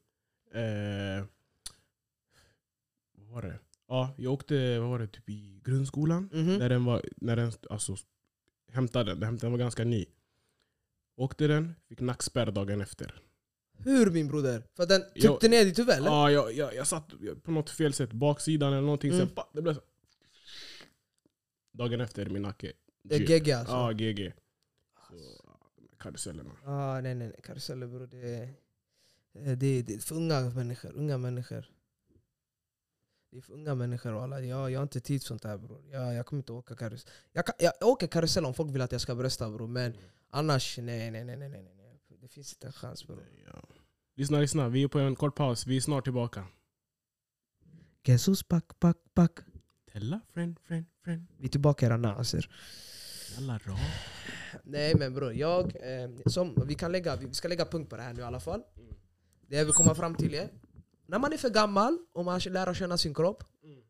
Speaker 2: Eh, vad var det? Ja, jag åkte vad var det, typ i grundskolan.
Speaker 1: Mhm.
Speaker 2: När den var, när den, alltså, hämtade den. Den var ganska ny. Åkte den, fick nackspärr dagen efter.
Speaker 1: Hur min broder? För att den
Speaker 2: Jag-
Speaker 1: tryckte ner ditt huvud eller?
Speaker 2: Ja, jag, jag, jag satt på något fel sätt, baksidan eller någonting.
Speaker 1: Mm.
Speaker 2: Sen, pa, det blev så. Dagen efter min nacke.
Speaker 1: Det är. GG alltså.
Speaker 2: Ja, GG. Så, ja, de här karusellerna.
Speaker 1: Ah, nej nej nej, karuseller bror. Det är, det, är, det är för unga människor. Unga människor. Det är för unga människor alla. Jag, jag har inte tid för sånt här bror. Jag, jag kommer inte åka karusell. Jag, kan, jag åker karusell om folk vill att jag ska brösta bror. Men annars, nej nej nej nej nej. nej. Det finns inte en chans bror.
Speaker 2: Ja. Lyssna, lyssna. Vi är på en kort paus. Vi är snart tillbaka.
Speaker 1: Jesus back back back.
Speaker 2: Tella, friend, friend, friend.
Speaker 1: Vi är tillbaka era naser.
Speaker 2: Alla rå.
Speaker 1: Nej men bror, jag, eh, som, vi, kan lägga, vi ska lägga punkt på det här nu i alla fall. Det jag vill komma fram till är, när man är för gammal och man lär känna sin kropp,
Speaker 2: Mm.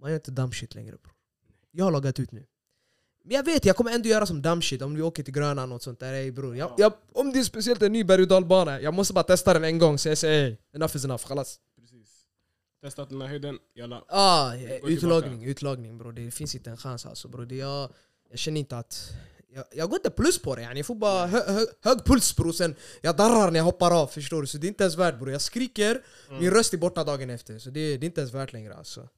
Speaker 1: man gör inte dumb shit längre bror. Jag har lagat ut nu. Men jag vet, jag kommer ändå göra som dumb shit om vi åker till Grönan och sånt där. Ey, bror. Jag, jag, om det är speciellt en ny berg och dalbana, jag måste bara testa den en gång så jag säger ey, enough is enough, khalas.
Speaker 2: Precis. Testat den här höjden. Jalla.
Speaker 1: Ah,
Speaker 2: går
Speaker 1: utlagning, utlagning bror. Det finns inte en chans alltså bror. Det jag, jag känner inte att... Jag, jag går inte plus på det yani. Jag får bara hö, hö, hög puls bror, sen jag darrar när jag hoppar av förstår du? Så det är inte ens värt bror. Jag skriker, min röst är borta dagen efter. Så det, det är inte ens värt längre alltså.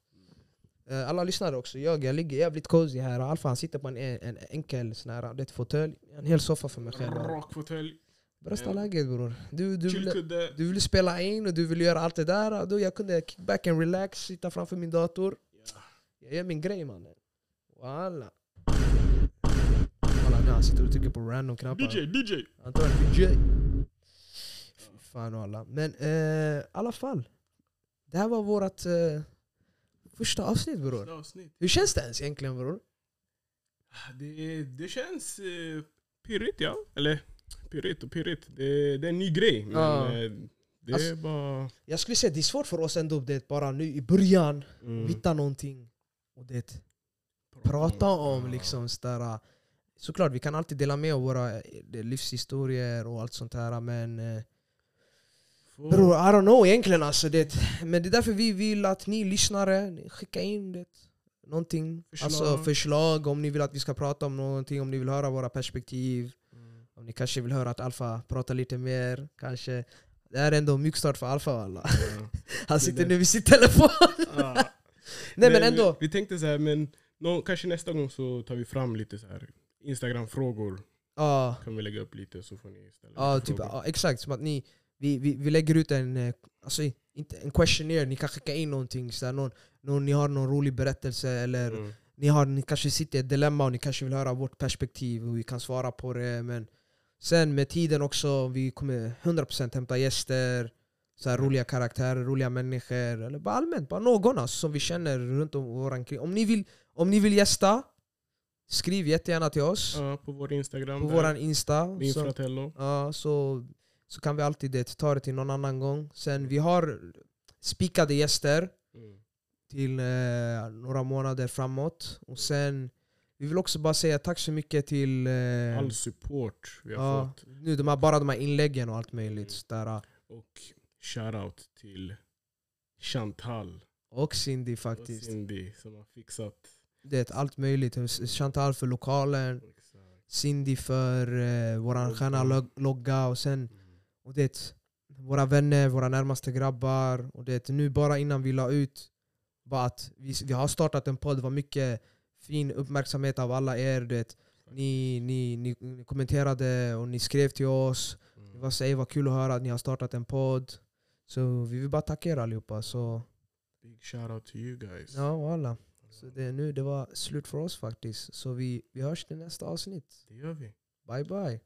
Speaker 1: Eh, Alla lyssnare också, jag, jag ligger jävligt cozy här. Alfa han sitter på en, en enkel sån här, fåtölj. En hel soffa för mig själv.
Speaker 2: Rak fåtölj,
Speaker 1: Brösta läget bror. Du, du, ville, du ville spela in och du ville göra allt det där. Då jag kunde kick back and relax, sitta framför min dator.
Speaker 2: Ja.
Speaker 1: Jag gör min grej mannen. Walla. Walla nu han sitter och trycker på random knappar.
Speaker 2: DJ, DJ!
Speaker 1: Han tar en DJ. Fy Fan walla. Men eh, i alla fall. Det här var vårt eh, första avsnitt bror.
Speaker 2: Första avsnitt.
Speaker 1: Hur känns det ens egentligen bror?
Speaker 2: Det, det känns eh, pirrigt ja. Eller pirrigt och pirrigt. Det, det är en ny grej. Men
Speaker 1: Ja.
Speaker 2: eh, det
Speaker 1: Alltså-
Speaker 2: är bara...
Speaker 1: Jag skulle säga det är svårt för oss ändå det bara nu i början
Speaker 2: Mm,
Speaker 1: hitta någonting och det prata om liksom sådär. Såklart vi kan alltid dela med av våra eh, livshistorier och allt sånt här men eh, Bror, I don't know egentligen alltså det, Men det är därför vi vill att ni lyssnare skickar in det, någonting
Speaker 2: Förslag.
Speaker 1: Alltså förslag, om ni vill att vi ska prata om någonting Om ni vill höra våra perspektiv
Speaker 2: Mm.
Speaker 1: Om ni kanske vill höra att Alfa pratar lite mer Kanske Det här är ändå mjukstart för Alfa alla
Speaker 2: Ja.
Speaker 1: Han sitter nu vid sin telefon
Speaker 2: Ja.
Speaker 1: Nej men ändå
Speaker 2: Vi, vi tänkte så här, men nå, kanske nästa gång så tar vi fram lite så här Instagram-frågor.
Speaker 1: Ja,
Speaker 2: Kan vi lägga upp lite så får ni ställa
Speaker 1: ja typ, ja, exakt som att ni vi, vi, vi lägger ut en, eh, alltså, inte, en questionnaire, ni kan skicka in någonting så här, någon, någon, Ni har någon rolig berättelse eller
Speaker 2: Mm.
Speaker 1: ni, har, ni kanske sitter i ett dilemma och ni kanske vill höra vårt perspektiv och vi kan svara på det. Men sen med tiden också, vi kommer 100% hämta gäster, så här roliga karaktärer, roliga människor. Eller bara allmänt, bara någon alltså, som vi känner runt om våran kring. Om ni vill, om ni vill gästa, skriv jättegärna till oss
Speaker 2: Ja, på vår Instagram.
Speaker 1: på våran Insta.
Speaker 2: Min
Speaker 1: Så, ja, så, så kan vi alltid det, ta det till någon annan gång. Sen vi har spikade gäster
Speaker 2: Mm.
Speaker 1: till eh, några månader framåt. Och sen, vi vill också bara säga tack så mycket till eh,
Speaker 2: All support vi har
Speaker 1: ja,
Speaker 2: fått.
Speaker 1: nu, de här, bara de här inläggen och allt möjligt. Så där,
Speaker 2: Och shoutout till Chantal
Speaker 1: och Cindy
Speaker 2: och
Speaker 1: faktiskt.
Speaker 2: Cindy som har fixat.
Speaker 1: Det, allt möjligt. Chantal för lokalen, Cindy för eh, sköna log- logga och sen
Speaker 2: Mm.
Speaker 1: Och det, våra vänner, våra närmaste grabbar. Och det, nu bara innan vi la ut bara att vi, vi har startat en podd, det var mycket fin uppmärksamhet av alla er. Det, ni, ni, ni, ni kommenterade och ni skrev till oss. Det
Speaker 2: Mm.
Speaker 1: var så, "Ey, vad kul att höra att ni har startat en podd. Så vi vill bara tacka er allihopa. Så
Speaker 2: Big shoutout to you guys.
Speaker 1: ja, voilà. Så det, nu, det var slut för oss faktiskt. Så vi, vi hörs till nästa avsnitt.
Speaker 2: Det gör vi.
Speaker 1: Bye bye.